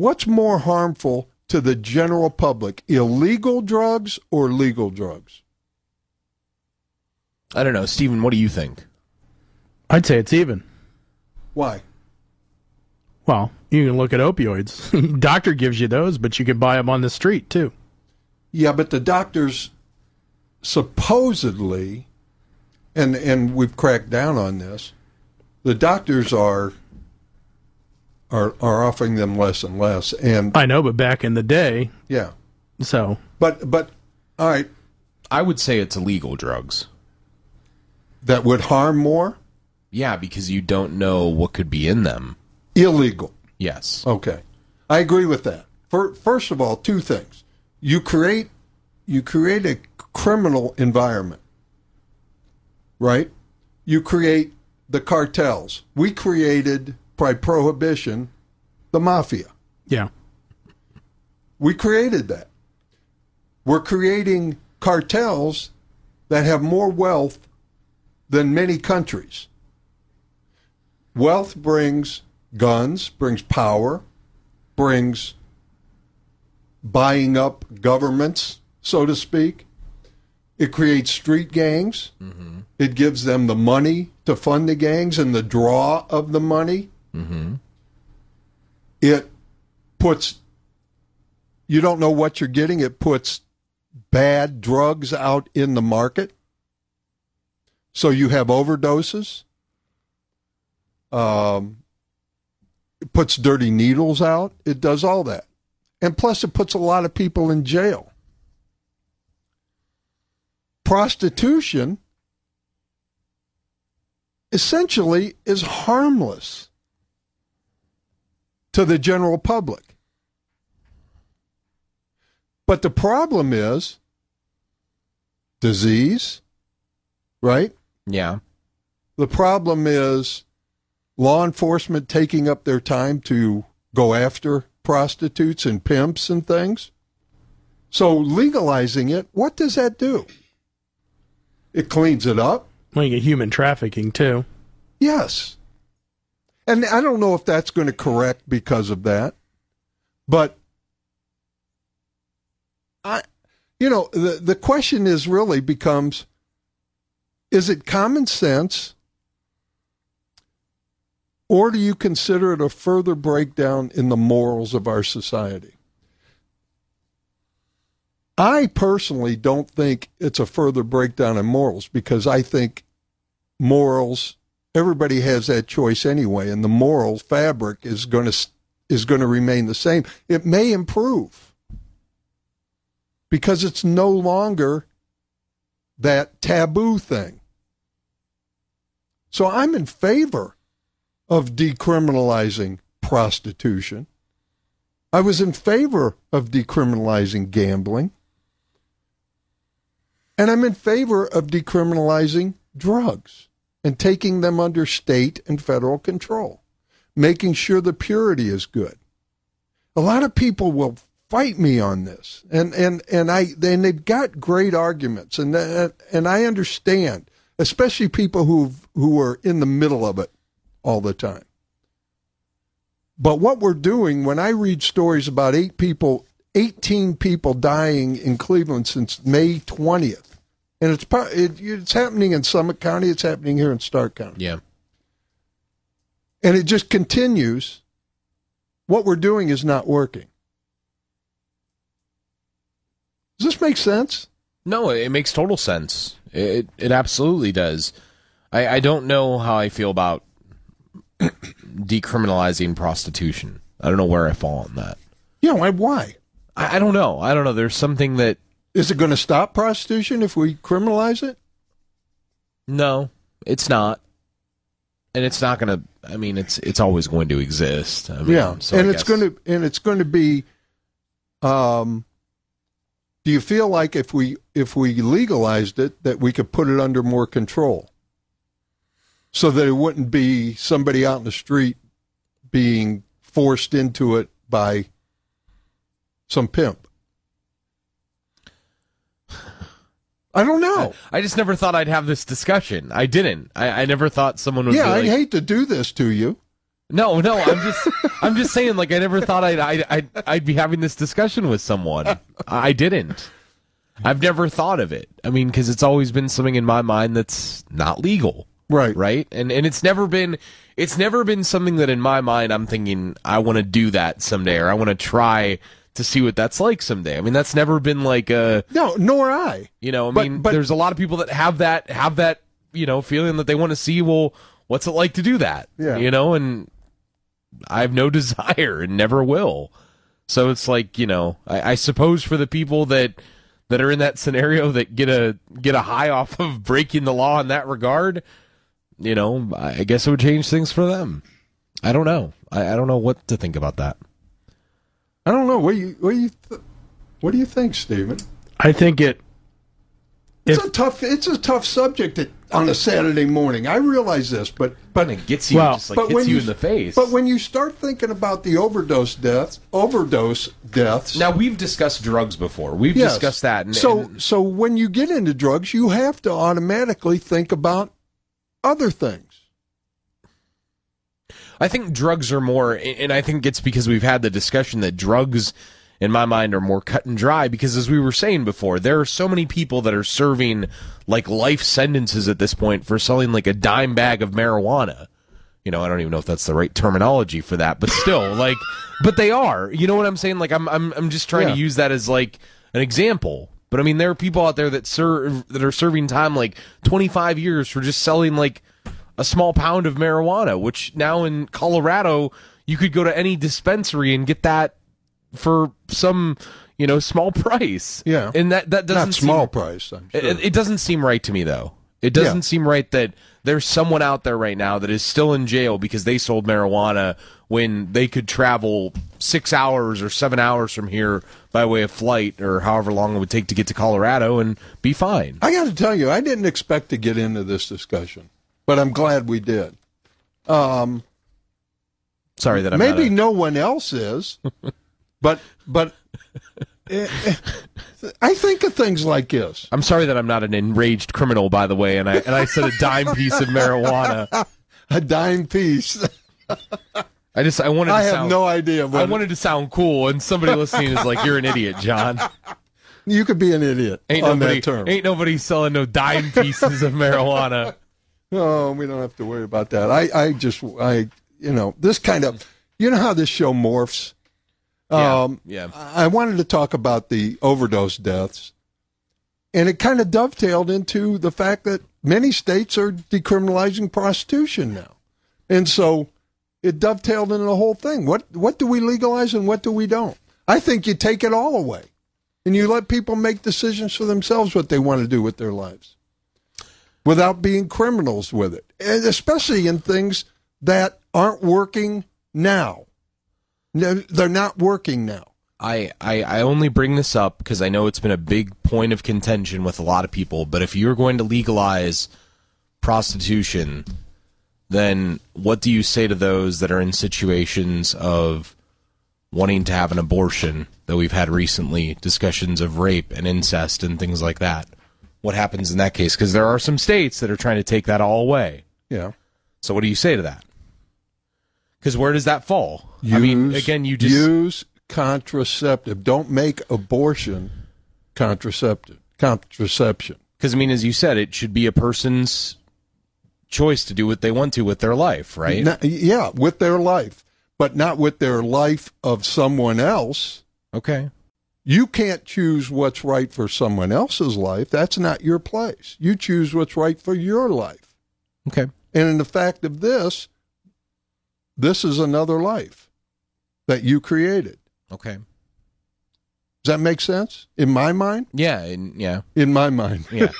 What's more harmful to the general public, illegal drugs or legal drugs? I don't know. Stephen, what do you think? I'd say it's even. Why? Well, you can look at opioids. Doctor gives you those, but you can buy them on the street too. Yeah, but the doctors supposedly, and and we've cracked down on this, the doctors are are are offering them less and less. And I know, but back in the day, yeah. So, but but all right, I would say it's illegal drugs that would harm more. Yeah, because you don't know what could be in them. illegal. Yes. Okay, I agree with that. For, first of all, two things: you create you create a criminal environment, right? You create the cartels. We created by prohibition the mafia. Yeah. We created that. We're creating cartels that have more wealth than many countries. Wealth brings guns, brings power, brings buying up governments, so to speak. It creates street gangs. Mm-hmm. It gives them the money to fund the gangs and the draw of the money. It puts, you don't know what you're getting. It puts bad drugs out in the market. So you have overdoses. Um, it puts dirty needles out. It does all that. And plus, it puts a lot of people in jail. Prostitution essentially is harmless to the general public. But the problem is disease, right? Yeah. The problem is law enforcement taking up their time to go after prostitutes and pimps and things. So legalizing it, what does that do? It cleans it up. Well, you get human trafficking too. Yes. And I don't know if that's going to correct because of that. But I you know, the the question is really becomes is it common sense or do you consider it a further breakdown in the morals of our society? I personally don't think it's a further breakdown in morals because I think morals everybody has that choice anyway and the moral fabric is going to is going to remain the same. It may improve because it's no longer that taboo thing. So I'm in favor of decriminalizing prostitution. I was in favor of decriminalizing gambling. And I'm in favor of decriminalizing drugs and taking them under state and federal control, making sure the purity is good. A lot of people will fight me on this, and and and I and they've got great arguments, and uh, and I understand, especially people who who are in the middle of it all the time. But what we're doing when I read stories about eight people, 18 people dying in Cleveland since May 20th, and it's part, it, it's happening in Summit County, it's happening here in Stark County, Yeah. and it just continues. What we're doing is not working. Does this make sense? No, it makes total sense. It it absolutely does. I, I don't know how I feel about decriminalizing prostitution. I don't know where I fall on that. Yeah, why? Why? I, I don't know. I don't know. There's something that Is it going to stop prostitution if we criminalize it? no, it's not, and it's not going to. I mean, it's it's always going to exist. I mean, yeah, so and I it's guess- going to and it's going to be. Um, do you feel like if we if we legalized it that we could put it under more control, so that it wouldn't be somebody out in the street being forced into it by some pimp? I don't know. I just never thought I'd have this discussion. I didn't. I, I never thought someone would. Yeah, be I like, hate to do this to you. No, no. I'm just, I'm just saying. Like, I never thought I'd, I'd, I'd, I'd be having this discussion with someone. I didn't. I've never thought of it. I mean, because it's always been something in my mind that's not legal, Right. right? And and it's never been, it's never been something that in my mind I'm thinking I want to do that someday, or I want to try to see what that's like someday. I mean, that's never been like a, No, nor I. you know, I But- mean, but- there's a lot of people that have that, have that, you know, feeling that they want to see. Well, what's it like to do that? Yeah. You know, and I have no desire and never will. So it's like you know, I, I suppose for the people that that are in that scenario that get a get a high off of breaking the law in that regard, you know, I guess it would change things for them. I don't know. I, I don't know what to think about that. I don't know. What do you what do you th- what do you think, Stephen? I think it. It's If- a tough it's a tough subject at, on a Saturday morning. I realize this, but but It gets you Well, just like but hits when you, you in the face. But when you start thinking about the overdose deaths, overdose deaths. now we've discussed drugs before. We've yes. discussed that. And, so and so when you get into drugs, you have to automatically think about other things. I think drugs are more, and I think it's because we've had the discussion that drugs, in my mind, are more cut and dry. Because as we were saying before, there are so many people that are serving like life sentences at this point for selling like a dime bag of marijuana. You know, I don't even know if that's the right terminology for that, but still, like, but they are. You know what I'm saying? Like, I'm, I'm, I'm just trying Yeah. to use that as like an example. But I mean, there are people out there that serve that are serving time like 25 years for just selling like a small pound of marijuana, which now in Colorado you could go to any dispensary and get that for some, you know, small price. Yeah. and that that doesn't Not small seem, price. I'm sure. It, it doesn't seem right to me though. It doesn't Yeah. seem right that there's someone out there right now that is still in jail because they sold marijuana when they could travel six hours or seven hours from here by way of flight or however long it would take to get to Colorado and be fine. I got to tell you, I didn't expect to get into this discussion, but I'm glad we did. Um, Sorry that I'm maybe not a- no one else is, but but eh, eh, I think of things like this. I'm sorry that I'm not an enraged criminal, by the way, and I and I said a dime piece of marijuana. A dime piece. I just I wanted. To I have sound, no idea. I wanted to sound cool, and somebody listening is like, "You're an idiot, John." you could be an idiot Ain't on nobody, that term. ain't nobody selling no dime pieces of marijuana. No, we don't have to worry about that. I, I just, I, you know, this kind of, you know how this show morphs. Yeah, Um, yeah. I wanted to talk about the overdose deaths, and it kind of dovetailed into the fact that many states are decriminalizing prostitution now, and so it dovetailed into the whole thing. What what do we legalize and what do we don't? I think you take it all away, and you let people make decisions for themselves what they want to do with their lives, without being criminals with it, and especially in things that aren't working now. They're not working now. I, I, I only bring this up because I know it's been a big point of contention with a lot of people. But if you're going to legalize prostitution, then what do you say to those that are in situations of wanting to have an abortion that we've had recently, discussions of rape and incest and things like that? What happens in that case? Because there are some states that are trying to take that all away. Yeah. So what do you say to that? Because where does that fall? I mean, Use- again, you just use contraceptive. Don't make abortion contraceptive. Contraception. Because I mean, as you said, it should be a person's choice to do what they want to with their life, right? Not- yeah, with their life, but not with their life of someone else. Okay. You can't choose what's right for someone else's life. That's not your place. You choose what's right for your life. Okay. And in the fact of this, this is another life that you created. Okay. Does that make sense? In my mind? Yeah. And yeah. In my mind. Yeah.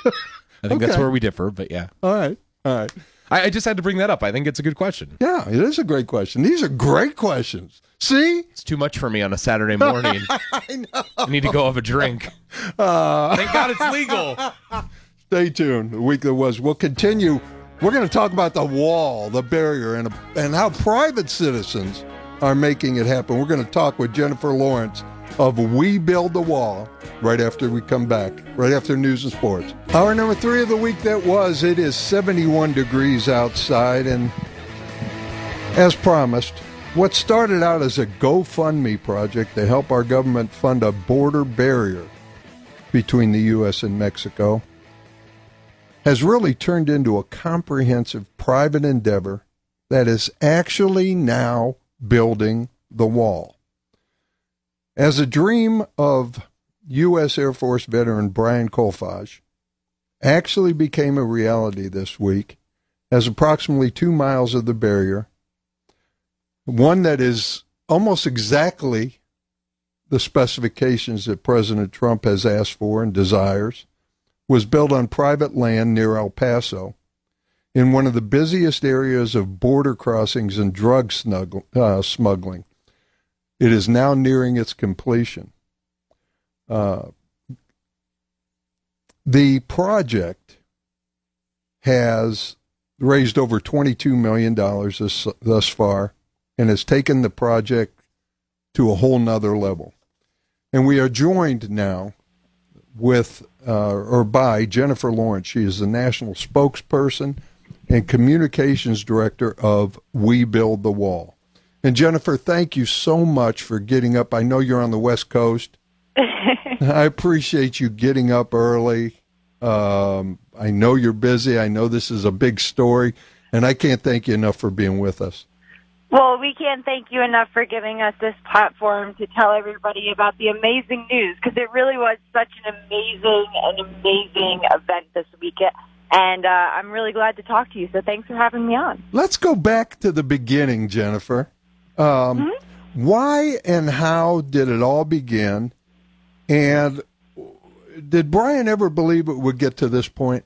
I think that's where we differ, but yeah. All right. All right. I, I just had to bring that up. I think it's a good question. Yeah, it is a great question. These are great questions. See? It's too much for me on a Saturday morning. I know. I need to go have a drink. Uh, Thank God it's legal. stay tuned. The week that was. We'll continue. We're going to talk about the wall, the barrier, and, and how private citizens are making it happen. We're going to talk with Jennifer Lawrence of We Build the Wall right after we come back, right after news and sports. Hour number three of the week that was. It is 71 degrees outside, and as promised, what started out as a GoFundMe project to help our government fund a border barrier between the U.S. and Mexico has really turned into a comprehensive private endeavor that is actually now building the wall. As a dream of U.S. Air Force veteran Brian Kolfage actually became a reality this week, as approximately two miles of the barrier, one that is almost exactly the specifications that President Trump has asked for and desires, was built on private land near El Paso, in one of the busiest areas of border crossings and drug uh, smuggling. It is now nearing its completion. Uh, the project has raised over $22 million thus far and has taken the project to a whole nother level. And we are joined now with uh, or by Jennifer Lawrence. She is the national spokesperson and communications director of We Build the Wall. And Jennifer, thank you so much for getting up. I know you're on the West Coast. I appreciate you getting up early. Um, I know you're busy. I know this is a big story, and I can't thank you enough for being with us. Well, we can't thank you enough for giving us this platform to tell everybody about the amazing news because it really was such an amazing, an amazing event this weekend. And uh, I'm really glad to talk to you. So thanks for having me on. Let's go back to the beginning, Jennifer. Um, mm-hmm. Why and how did it all begin? And did Brian ever believe it would get to this point?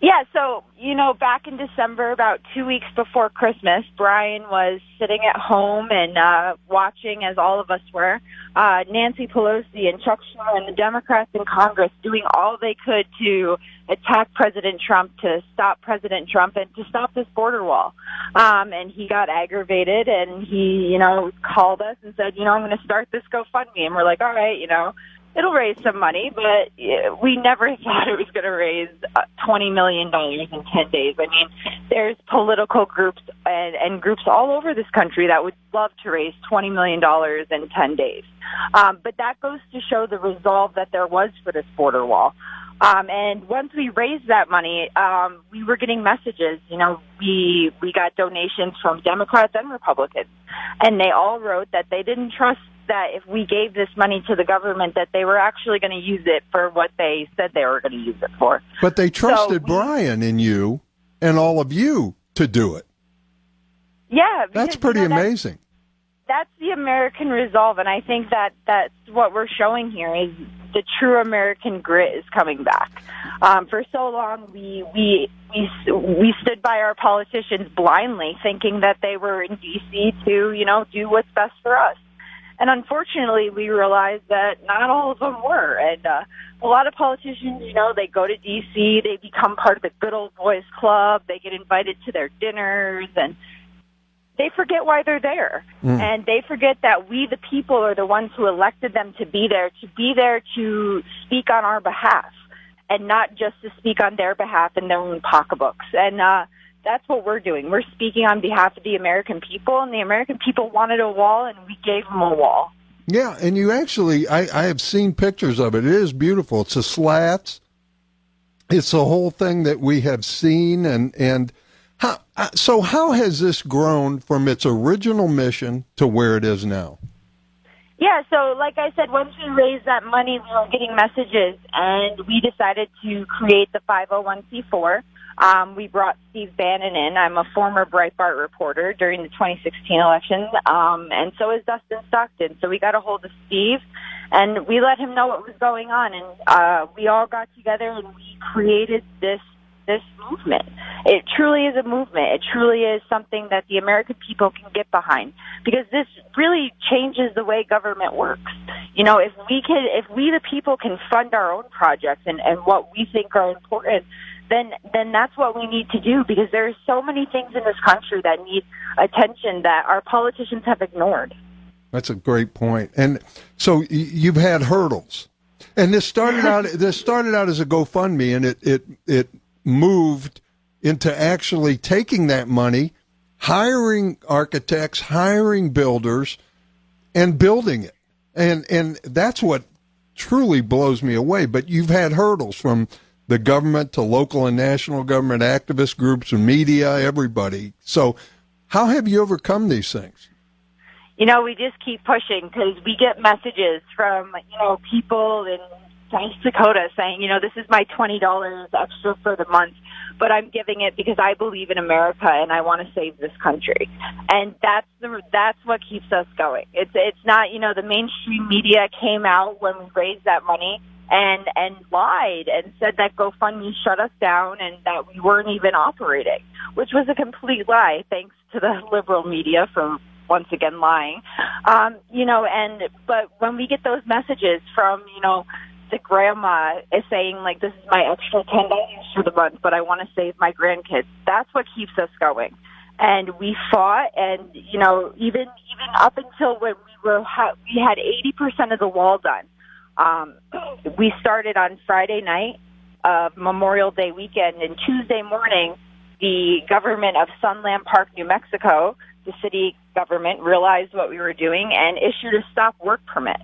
Yeah, so, you know, back in December, about two weeks before Christmas, Brian was sitting at home and uh, watching, as all of us were, uh, Nancy Pelosi and Chuck Schumer and the Democrats in Congress doing all they could to attack President Trump, to stop President Trump, and to stop this border wall. Um, and he got aggravated and he, you know, called us and said, you know, I'm going to start this GoFundMe. And we're like, all right, you know, it'll raise some money, but we never thought it was going to raise uh, twenty million dollars in ten days. I mean, there's political groups and, and groups all over this country that would love to raise twenty million dollars in ten days. Um, but that goes to show the resolve that there was for this border wall. Um, and once we raised that money, um, we were getting messages. You know, we we got donations from Democrats and Republicans, and they all wrote that they didn't trust that if we gave this money to the government, that they were actually going to use it for what they said they were going to use it for. But they trusted so Brian and you and all of you to do it. Yeah, because, that's pretty you know, amazing. That's, that's the American resolve, and I think that that's what we're showing here is the true American grit is coming back. Um, for so long, we we we we stood by our politicians blindly, thinking that they were in D.C. to you know do what's best for us. And unfortunately, we realized that not all of them were. And uh, a lot of politicians, you know, they go to D.C., they become part of the good old boys club, they get invited to their dinners, and they forget why they're there. Mm. And they forget that we, the people, are the ones who elected them to be there, to be there to speak on our behalf, and not just to speak on their behalf in their own pocketbooks. And, uh, that's what we're doing. We're speaking on behalf of the American people, and the American people wanted a wall, and we gave them a wall. Yeah, and you actually, I, I have seen pictures of it. It is beautiful. It's the slats. It's the whole thing that we have seen, and and how, uh, so how has this grown from its original mission to where it is now? Yeah, so like I said, once we raised that money, we were getting messages, and we decided to create the 501c4. Um, we brought Steve Bannon in. I'm a former Breitbart reporter during the 2016 election, um, and so is Dustin Stockton. So we got a hold of Steve, and we let him know what was going on, and uh, we all got together and we created this this movement. It truly is a movement. It truly is something that the American people can get behind because this really changes the way government works. You know, if we can, if we the people can fund our own projects and, and what we think are important, then then that's what we need to do because there are so many things in this country that need attention that our politicians have ignored. That's a great point. And so you've had hurdles. And this started out this started out as a GoFundMe and it it it moved into actually taking that money, hiring architects, hiring builders and building it. And and that's what truly blows me away, but you've had hurdles from the government to local and national government activist groups and media, everybody. So, how have you overcome these things? You know, we just keep pushing because we get messages from, you know, people in South Dakota saying, you know, this is my $20 extra for the month, but I'm giving it because I believe in America and I want to save this country. And that's the, that's what keeps us going. It's, it's not, you know, the mainstream media came out when we raised that money and and lied and said that GoFundMe shut us down and that we weren't even operating, which was a complete lie. Thanks to the liberal media for once again lying. Um, you know, and but when we get those messages from you know the grandma is saying like this is my extra ten dollars for the month, but I want to save my grandkids. That's what keeps us going. And we fought, and you know, even even up until when we were ha- we had eighty percent of the wall done. Um, we started on Friday night of Memorial Day weekend, and Tuesday morning, the government of Sunland Park, New Mexico, the city government realized what we were doing and issued a stop work permit.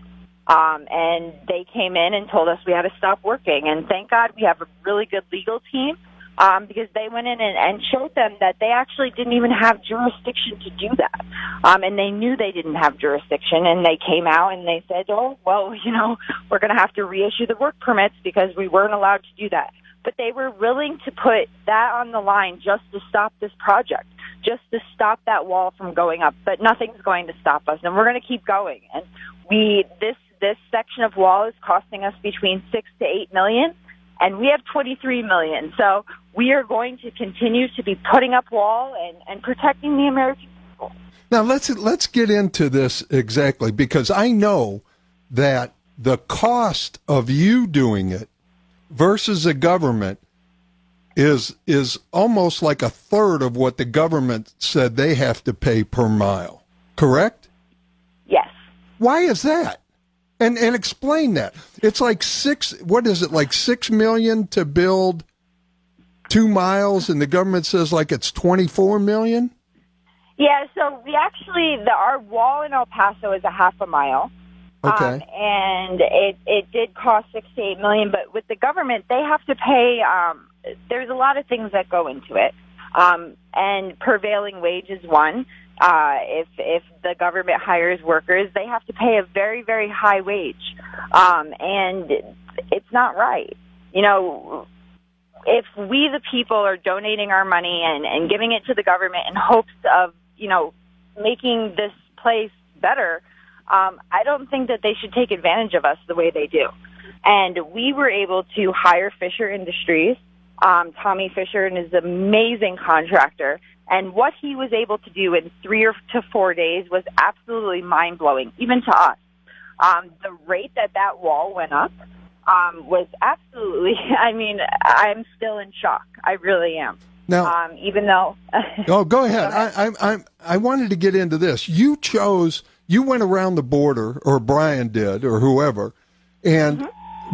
Um, and they came in and told us we had to stop working. And thank God we have a really good legal team um, because they went in and, and showed them that they actually didn't even have jurisdiction to do that. Um, and they knew they didn't have jurisdiction, and they came out and they said, "Oh, well, you know, we're going to have to reissue the work permits because we weren't allowed to do that." But they were willing to put that on the line just to stop this project, just to stop that wall from going up. But nothing's going to stop us, and we're going to keep going. And we this this section of wall is costing us between six to eight million and we have 23 million. So we are going to continue to be putting up wall and, and protecting the American people. Now let's let's get into this exactly because I know that the cost of you doing it versus the government is is almost like a third of what the government said they have to pay per mile. Correct? Yes. Why is that? And and explain that. It's like six. What is it like six million to build two miles, and the government says like it's twenty four million. Yeah. So we actually the our wall in El Paso is a half a mile. Okay. Um, and it it did cost six to eight million, but with the government, they have to pay. Um, there's a lot of things that go into it, um, and prevailing wage is one. Uh, if if the government hires workers, they have to pay a very very high wage, um, and it's not right. You know, if we the people are donating our money and and giving it to the government in hopes of you know making this place better, um, I don't think that they should take advantage of us the way they do. And we were able to hire Fisher Industries. Um, Tommy Fisher is an amazing contractor and what he was able to do in three or to four days was absolutely mind blowing, even to us. Um, the rate that that wall went up um, was absolutely. I mean, I'm still in shock. I really am. Now, um, even though. oh, go ahead. I, I, I, I wanted to get into this. You chose. You went around the border, or Brian did, or whoever, and. Mm-hmm.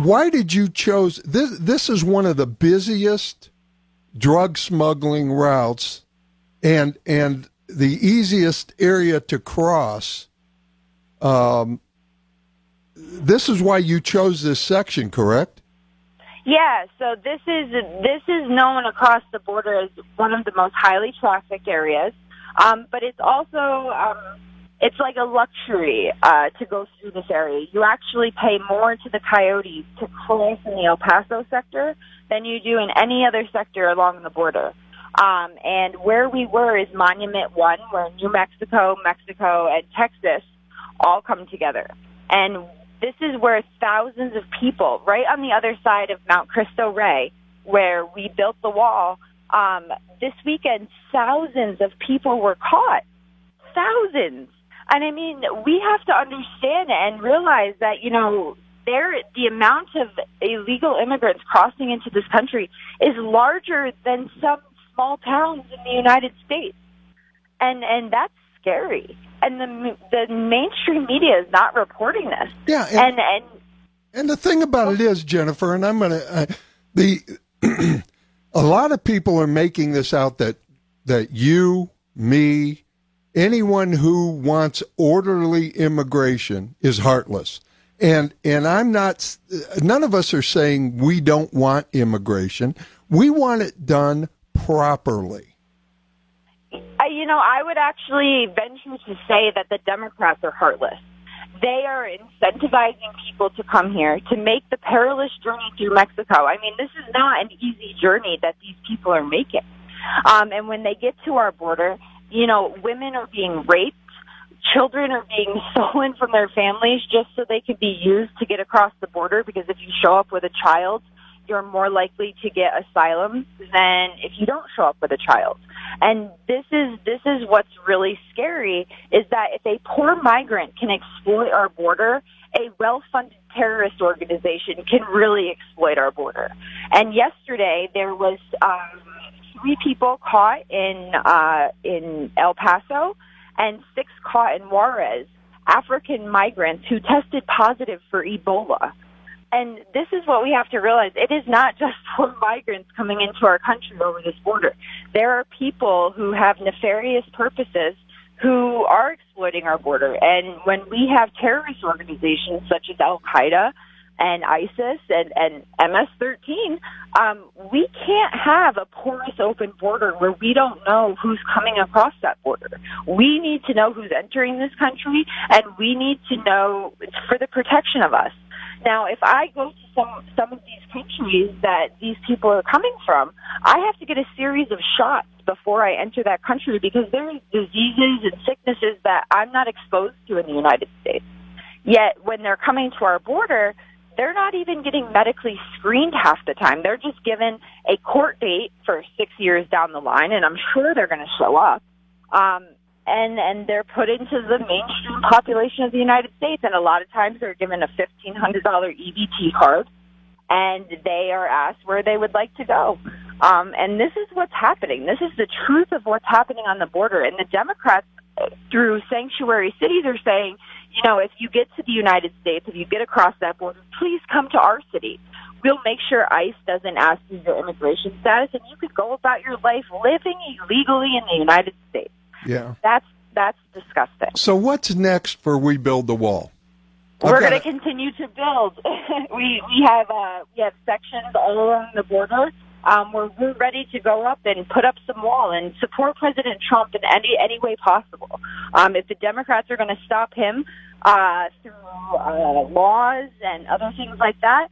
Why did you chose this? This is one of the busiest drug smuggling routes and and the easiest area to cross. Um, this is why you chose this section, correct? Yeah. So this is this is known across the border as one of the most highly trafficked areas, um, but it's also um, it's like a luxury uh, to go through this area. You actually pay more to the coyotes to cross in the El Paso sector than you do in any other sector along the border. Um, and where we were is Monument One, where New Mexico, Mexico, and Texas all come together. And this is where thousands of people, right on the other side of Mount Cristo Rey, where we built the wall, um, this weekend, thousands of people were caught. Thousands. And I mean, we have to understand and realize that, you know, there, the amount of illegal immigrants crossing into this country is larger than some small towns in the United States, and and that's scary. And the the mainstream media is not reporting this. Yeah, and and and, and the thing about it is, Jennifer, and I'm gonna uh, the a lot of people are making this out that that you, me, anyone who wants orderly immigration is heartless. And and I'm not none of us are saying we don't want immigration. We want it done properly? Uh, you know, I would actually venture to say that the Democrats are heartless. They are incentivizing people to come here to make the perilous journey through Mexico. I mean, this is not an easy journey that these people are making. Um, and when they get to our border, you know, women are being raped, children are being stolen from their families just so they can be used to get across the border because if you show up with a child, you're more likely to get asylum than if you don't show up with a child. And this is this is what's really scary is that if a poor migrant can exploit our border, a well-funded terrorist organization can really exploit our border. And yesterday there was um, three people caught in uh, in El Paso and six caught in Juarez, African migrants who tested positive for Ebola. And this is what we have to realize. It is not just for migrants coming into our country over this border. There are people who have nefarious purposes who are exploiting our border. And when we have terrorist organizations such as Al Qaeda and ISIS and, and MS-13, um, we can't have a porous open border where we don't know who's coming across that border. We need to know who's entering this country, and we need to know for the protection of us. Now, if I go to some some of these countries that these people are coming from, I have to get a series of shots before I enter that country because there's diseases and sicknesses that I'm not exposed to in the United States. Yet, when they're coming to our border, they're not even getting medically screened half the time. They're just given a court date for six years down the line, and I'm sure they're going to show up. Um, and and they're put into the mainstream population of the United States, and a lot of times they're given a fifteen hundred dollar EBT card, and they are asked where they would like to go. Um, and this is what's happening. This is the truth of what's happening on the border. And the Democrats, through sanctuary cities, are saying, you know, if you get to the United States, if you get across that border, please come to our city. We'll make sure ICE doesn't ask you your immigration status, and you could go about your life living illegally in the United States. Yeah. That's that's disgusting. So what's next for We Build the Wall? We're I've got going to continue to build. we we have uh, we have sections all along the border. Um, we're, we're ready to go up and put up some wall and support President Trump in any any way possible. Um, if the Democrats are going to stop him uh, through uh, laws and other things like that,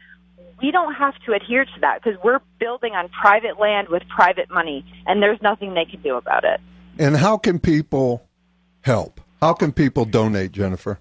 we don't have to adhere to that because we're building on private land with private money, and there's nothing they can do about it. And how can people help? How can people donate, Jennifer?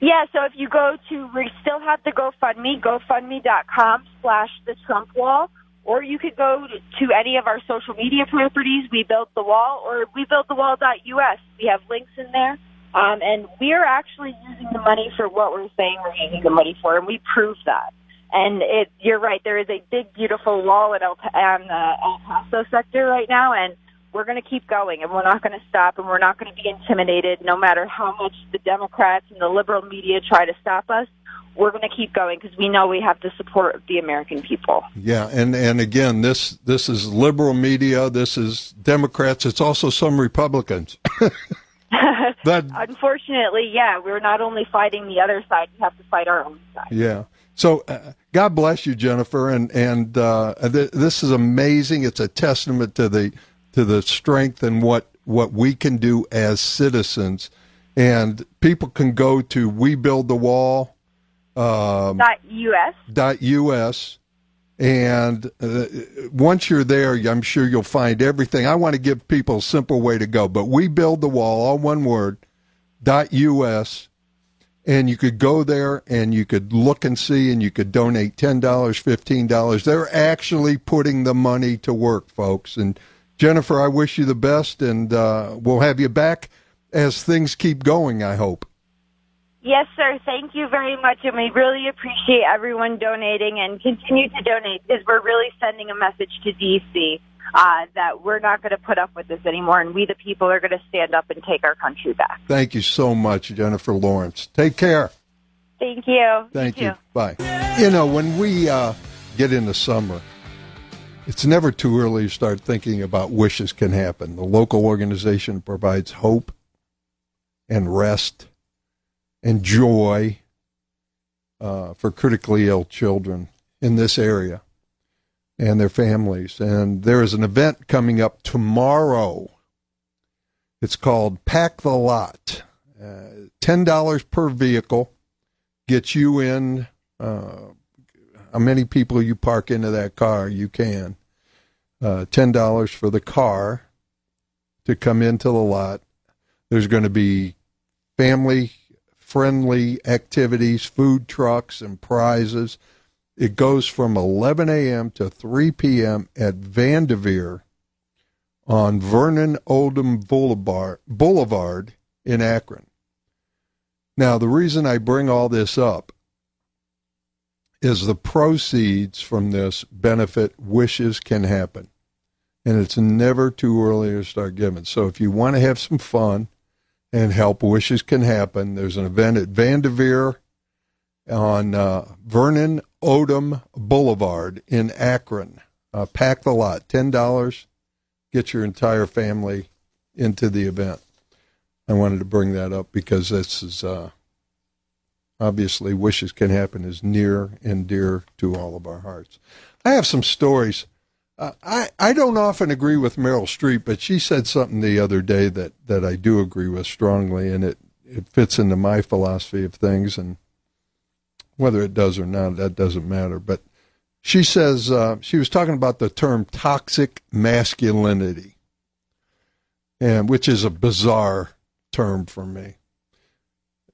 Yeah, so if you go to, we still have the GoFundMe, GoFundMe.com slash the Trump wall, or you could go to any of our social media properties, We Build the Wall, or WeBuildTheWall.us. We have links in there. Um, and we're actually using the money for what we're saying we're using the money for, and we prove that. And it, you're right, there is a big, beautiful wall at El, the El Paso sector right now, and we're going to keep going and we're not going to stop and we're not going to be intimidated no matter how much the Democrats and the liberal media try to stop us. We're going to keep going because we know we have the support of the American people. Yeah, and and again, this this is liberal media. This is Democrats. It's also some Republicans. that Unfortunately, yeah, we're not only fighting the other side; we have to fight our own side. yeah. So uh, God bless you, Jennifer, and and uh, th- this is amazing. It's a testament to the to the strength and what what we can do as citizens. And people can go to We Build the Wall um, Dot US. dot us and uh, once you're there i'm sure you'll find everything. I want to give people a simple way to go but we build the wall all one word dot us and you could go there and you could look and see and you could donate $10 $15 they're actually putting the money to work folks. And jennifer i wish you the best and uh, we'll have you back as things keep going i hope Yes, sir. Thank you very much, and we really appreciate everyone donating and continue to donate because we're really sending a message to DC uh, that we're not going to put up with this anymore, and we, the people, are going to stand up and take our country back. thank you so much jennifer lawrence take care Thank you. Thank you. too. Bye. You know, when we uh, get into summer, it's never too early to start thinking about wishes can happen. The local organization provides hope and rest and joy uh, for critically ill children in this area and their families. And there is an event coming up tomorrow. It's called Pack the Lot. Uh, $10 per vehicle gets you in. Uh, how many people you park into that car? You can. Uh, Ten dollars for the car to come into the lot. There's going to be family friendly activities, food trucks, and prizes. It goes from 11 a.m. to 3 p.m. at Vanderveer on Vernon Odom Boulevard, Boulevard in Akron. Now, the reason I bring all this up is the proceeds from this benefit wishes can happen. And it's never too early to start giving. So if you want to have some fun and help, wishes can happen. There's an event at Vanderveer on uh, Vernon Odom Boulevard in Akron. Uh, pack the lot, ten dollars. Get your entire family into the event. I wanted to bring that up because this is uh, obviously wishes can happen is near and dear to all of our hearts. I have some stories. Uh, I I don't often agree with Meryl Streep, but she said something the other day that that I do agree with strongly, and it it fits into my philosophy of things, and whether it does or not, that doesn't matter. But she says uh, she was talking about the term toxic masculinity, and which is a bizarre term for me.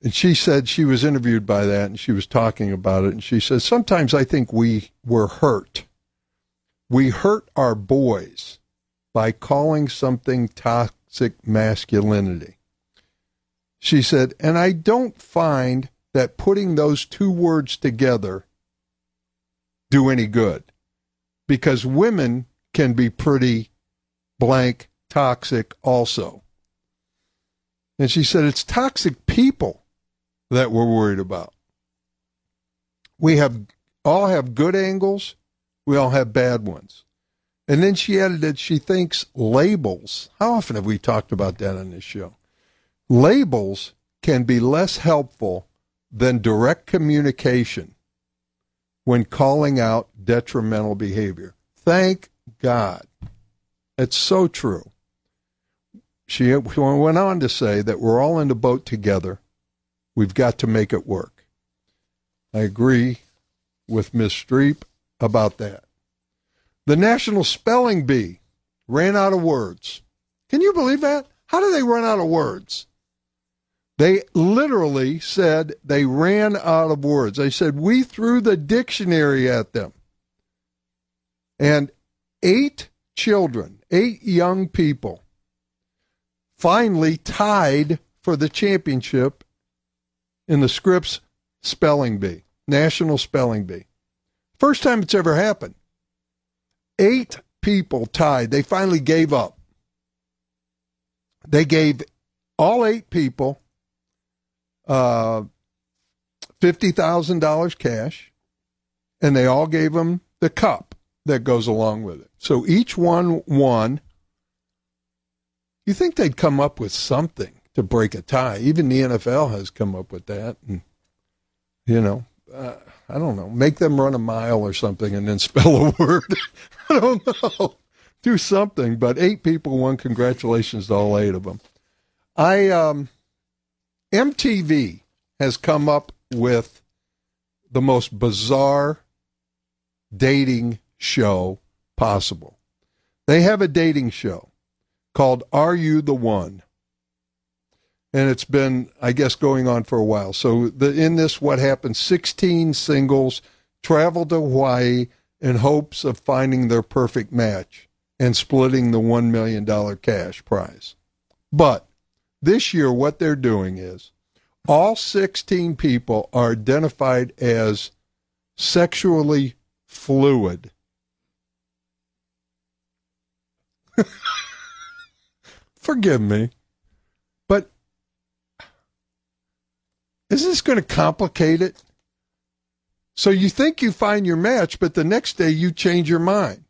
And she said she was interviewed by that and she was talking about it. And she says, Sometimes I think we were hurt. We hurt our boys by calling something toxic masculinity. She said, and I don't find that putting those two words together do any good because women can be pretty blank toxic also. And she said, it's toxic people that we're worried about. We have all have good angles, we all have bad ones. And then she added that she thinks labels, how often have we talked about that on this show? Labels can be less helpful than direct communication when calling out detrimental behavior. Thank God. It's so true. She went on to say that we're all in the boat together We've got to make it work. I agree with Miss Streep about that. The National Spelling Bee ran out of words. Can you believe that? How do they run out of words? They literally said they ran out of words. They said, We threw the dictionary at them. And eight children, eight young people, finally tied for the championship in the Scripps Spelling Bee, National Spelling Bee. First time it's ever happened. Eight people tied. They finally gave up. They gave all eight people uh, $50,000 cash, and they all gave them the cup that goes along with it. So each one won. You think they'd come up with something to break a tie. Even the NFL has come up with that. And, you know, uh, I don't know, make them run a mile or something and then spell a word. I don't know. Do something. But eight people won. Congratulations to all eight of them. I, um, MTV has come up with the most bizarre dating show possible. They have a dating show called Are You the One? And it's been, I guess, going on for a while. So the, in this, what happened? Sixteen singles traveled to Hawaii in hopes of finding their perfect match and splitting the one million dollar cash prize. But this year, what they're doing is all 16 people are identified as sexually fluid. Forgive me. Is this going to complicate it? So you think you find your match, but the next day you change your mind.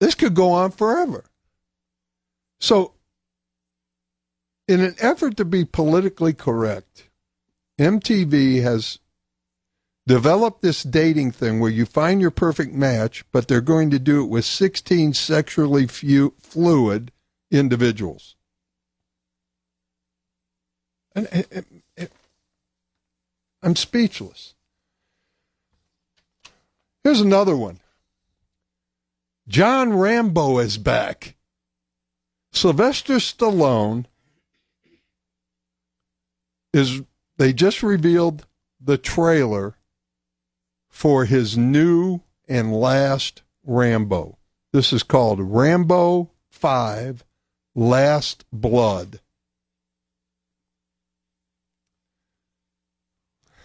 This could go on forever. So, in an effort to be politically correct, MTV has developed this dating thing where you find your perfect match, but they're going to do it with 16 sexually fluid individuals. It, it, it, I'm speechless. Here's another one. John Rambo is back. Sylvester Stallone is they just revealed the trailer for his new and last Rambo. This is called Rambo 5 Last Blood.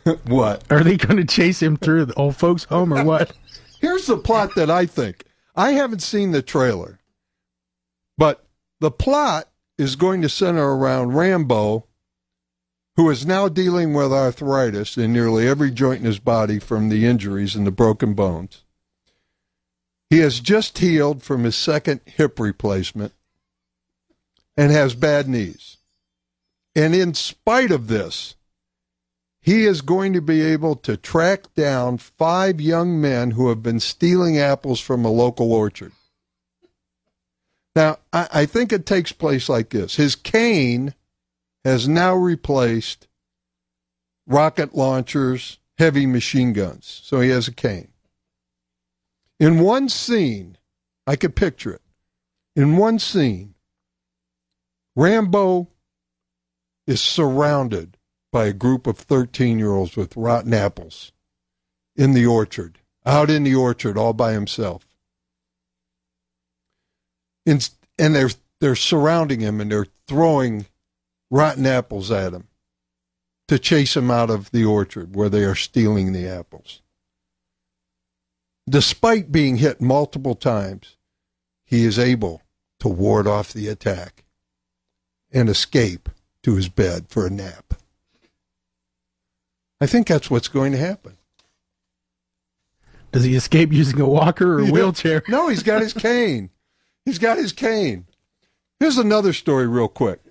what? Are they going to chase him through the old folks' home or what? Here's the plot that I think. I haven't seen the trailer, but the plot is going to center around Rambo, who is now dealing with arthritis in nearly every joint in his body from the injuries and the broken bones. He has just healed from his second hip replacement and has bad knees. And in spite of this, he is going to be able to track down five young men who have been stealing apples from a local orchard. Now, I, I think it takes place like this his cane has now replaced rocket launchers, heavy machine guns. So he has a cane. In one scene, I could picture it. In one scene, Rambo is surrounded by a group of 13 year olds with rotten apples in the orchard, out in the orchard all by himself. In, and they're, they're surrounding him and they're throwing rotten apples at him to chase him out of the orchard where they are stealing the apples. Despite being hit multiple times, he is able to ward off the attack and escape to his bed for a nap. I think that's what's going to happen. Does he escape using a walker or a wheelchair? No, he's got his cane. He's got his cane. Here's another story, real quick.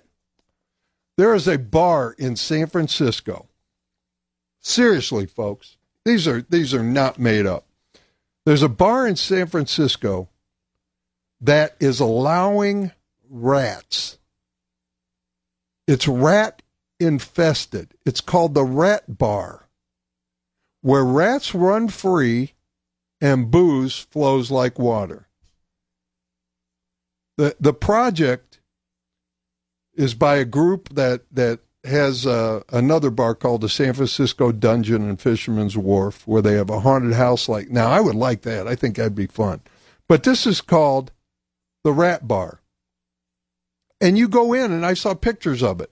There is a bar in San Francisco. Seriously, folks, these are these are not made up. There's a bar in San Francisco that is allowing rats. It's rat infested. It's called the Rat Bar, where rats run free and booze flows like water. The the project is by a group that that has uh, another bar called the San Francisco Dungeon and Fisherman's Wharf, where they have a haunted house. Like now, I would like that. I think that'd be fun. But this is called the Rat Bar, and you go in, and I saw pictures of it,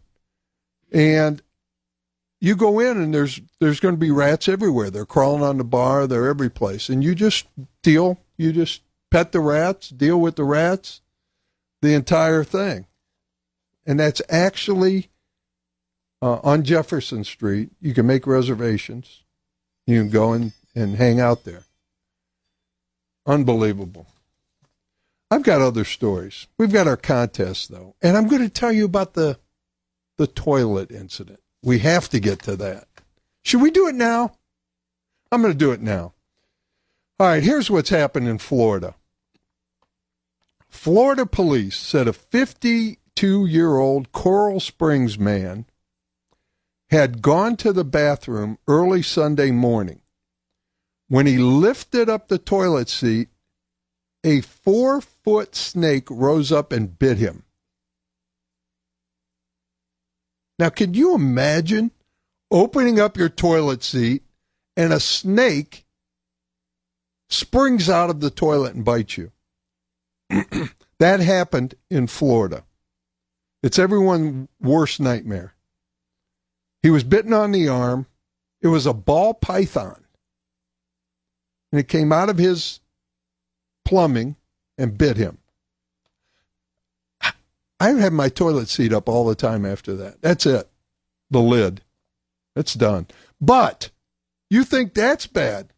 and you go in, and there's there's going to be rats everywhere. They're crawling on the bar. They're every place, and you just deal. You just pet the rats, deal with the rats, the entire thing, and that's actually uh, on Jefferson Street. You can make reservations. You can go and, and hang out there. Unbelievable. I've got other stories. We've got our contest though, and I'm going to tell you about the the toilet incident. We have to get to that. Should we do it now? I'm going to do it now. All right, here's what's happened in Florida. Florida police said a 52 year old Coral Springs man had gone to the bathroom early Sunday morning. When he lifted up the toilet seat, a four foot snake rose up and bit him. Now, can you imagine opening up your toilet seat and a snake springs out of the toilet and bites you? that happened in Florida. It's everyone's worst nightmare. He was bitten on the arm. It was a ball python. And it came out of his plumbing and bit him. I had my toilet seat up all the time after that. That's it. The lid. It's done. But you think that's bad.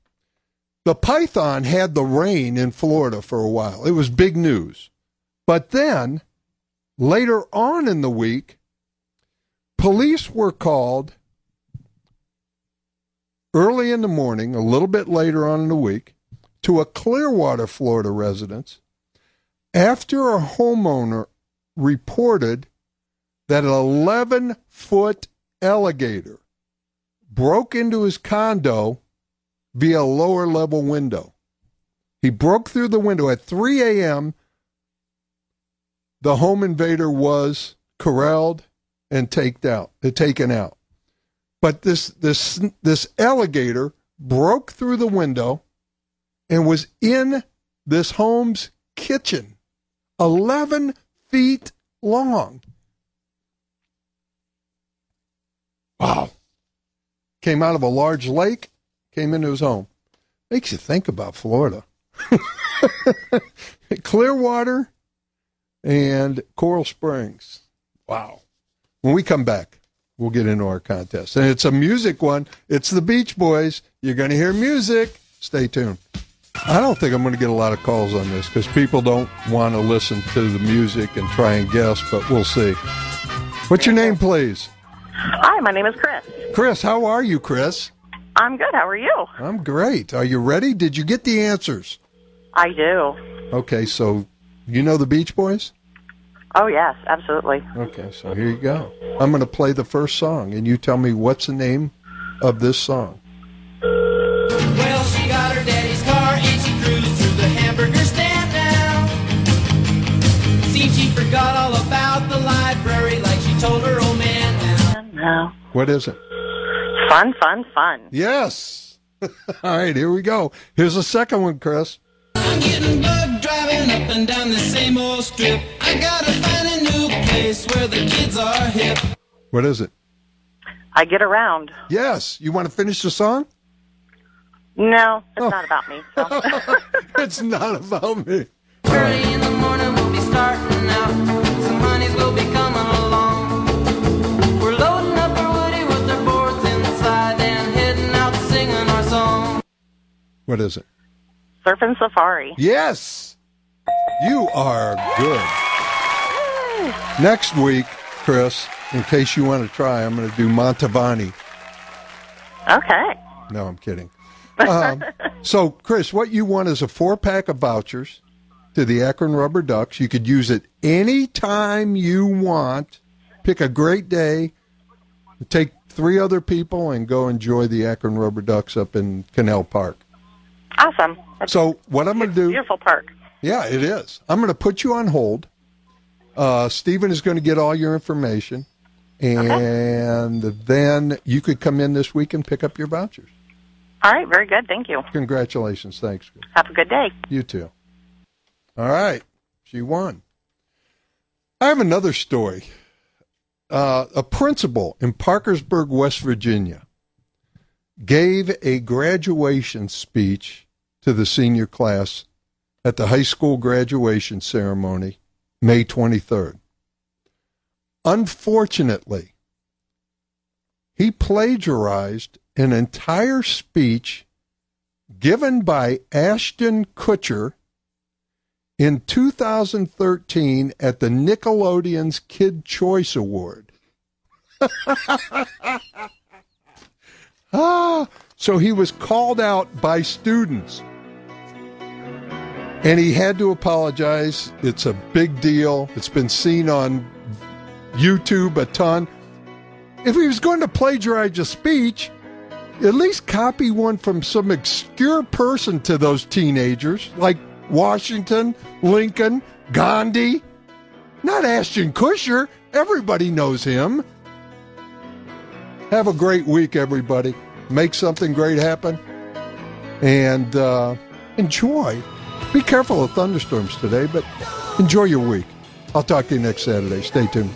The python had the reign in Florida for a while. It was big news. But then, later on in the week, Police were called early in the morning, a little bit later on in the week, to a Clearwater, Florida residence after a homeowner reported that an 11 foot alligator broke into his condo via a lower level window. He broke through the window at 3 a.m. the home invader was corralled and taked out, uh, taken out. But this this this alligator broke through the window and was in this home's kitchen, eleven feet long. Wow. Came out of a large lake, came into his home. Makes you think about Florida. Clearwater and Coral Springs. Wow. When we come back, we'll get into our contest. And it's a music one. It's the Beach Boys. You're going to hear music. Stay tuned. I don't think I'm going to get a lot of calls on this because people don't want to listen to the music and try and guess, but we'll see. What's your name, please? Hi, my name is Chris. Chris, how are you, Chris? I'm good. How are you? I'm great. Are you ready? Did you get the answers? I do. Okay, so you know the Beach Boys? Oh, yes, absolutely. Okay, so here you go. I'm going to play the first song, and you tell me what's the name of this song. Now. What is it? Fun, fun, fun. Yes. All right, here we go. Here's the second one, Chris. I'm getting bugged driving up and down the same old strip. I gotta find a new place where the kids are hip. What is it? I get around. Yes. You want to finish the song? No, it's Oh. not about me. So. it's not about me. Early What is it? Surfing Safari. Yes. You are good. Next week, Chris, in case you want to try, I'm going to do Mantovani. Okay. No, I'm kidding. Um, so, Chris, what you want is a four pack of vouchers to the Akron Rubber Ducks. You could use it any time you want. Pick a great day, take three other people, and go enjoy the Akron Rubber Ducks up in Canal Park. Awesome. That's So, what I'm going to do. beautiful park. Yeah, it is. I'm going to put you on hold. Uh, Stephen is going to get all your information, and then you could come in this week and pick up your vouchers. All right, very good. Thank you. Congratulations. Thanks. Have a good day. You too. All right. She won. I have another story. Uh, a principal in Parkersburg, West Virginia, gave a graduation speech to the senior class at the high school graduation ceremony May 23rd. Unfortunately, he plagiarized an entire speech given by Ashton Kutcher in 2013 at the Nickelodeon's Kid Choice Award. ah, so he was called out by students. And he had to apologize. It's a big deal. It's been seen on YouTube a ton. If he was going to plagiarize a speech, at least copy one from some obscure person to those teenagers, like Washington, Lincoln, Gandhi. Not Ashton Kutcher. Everybody knows him. Have a great week, everybody. Make something great happen. And uh, enjoy. Be careful of thunderstorms today, but enjoy your week. I'll talk to you next Saturday. Stay tuned.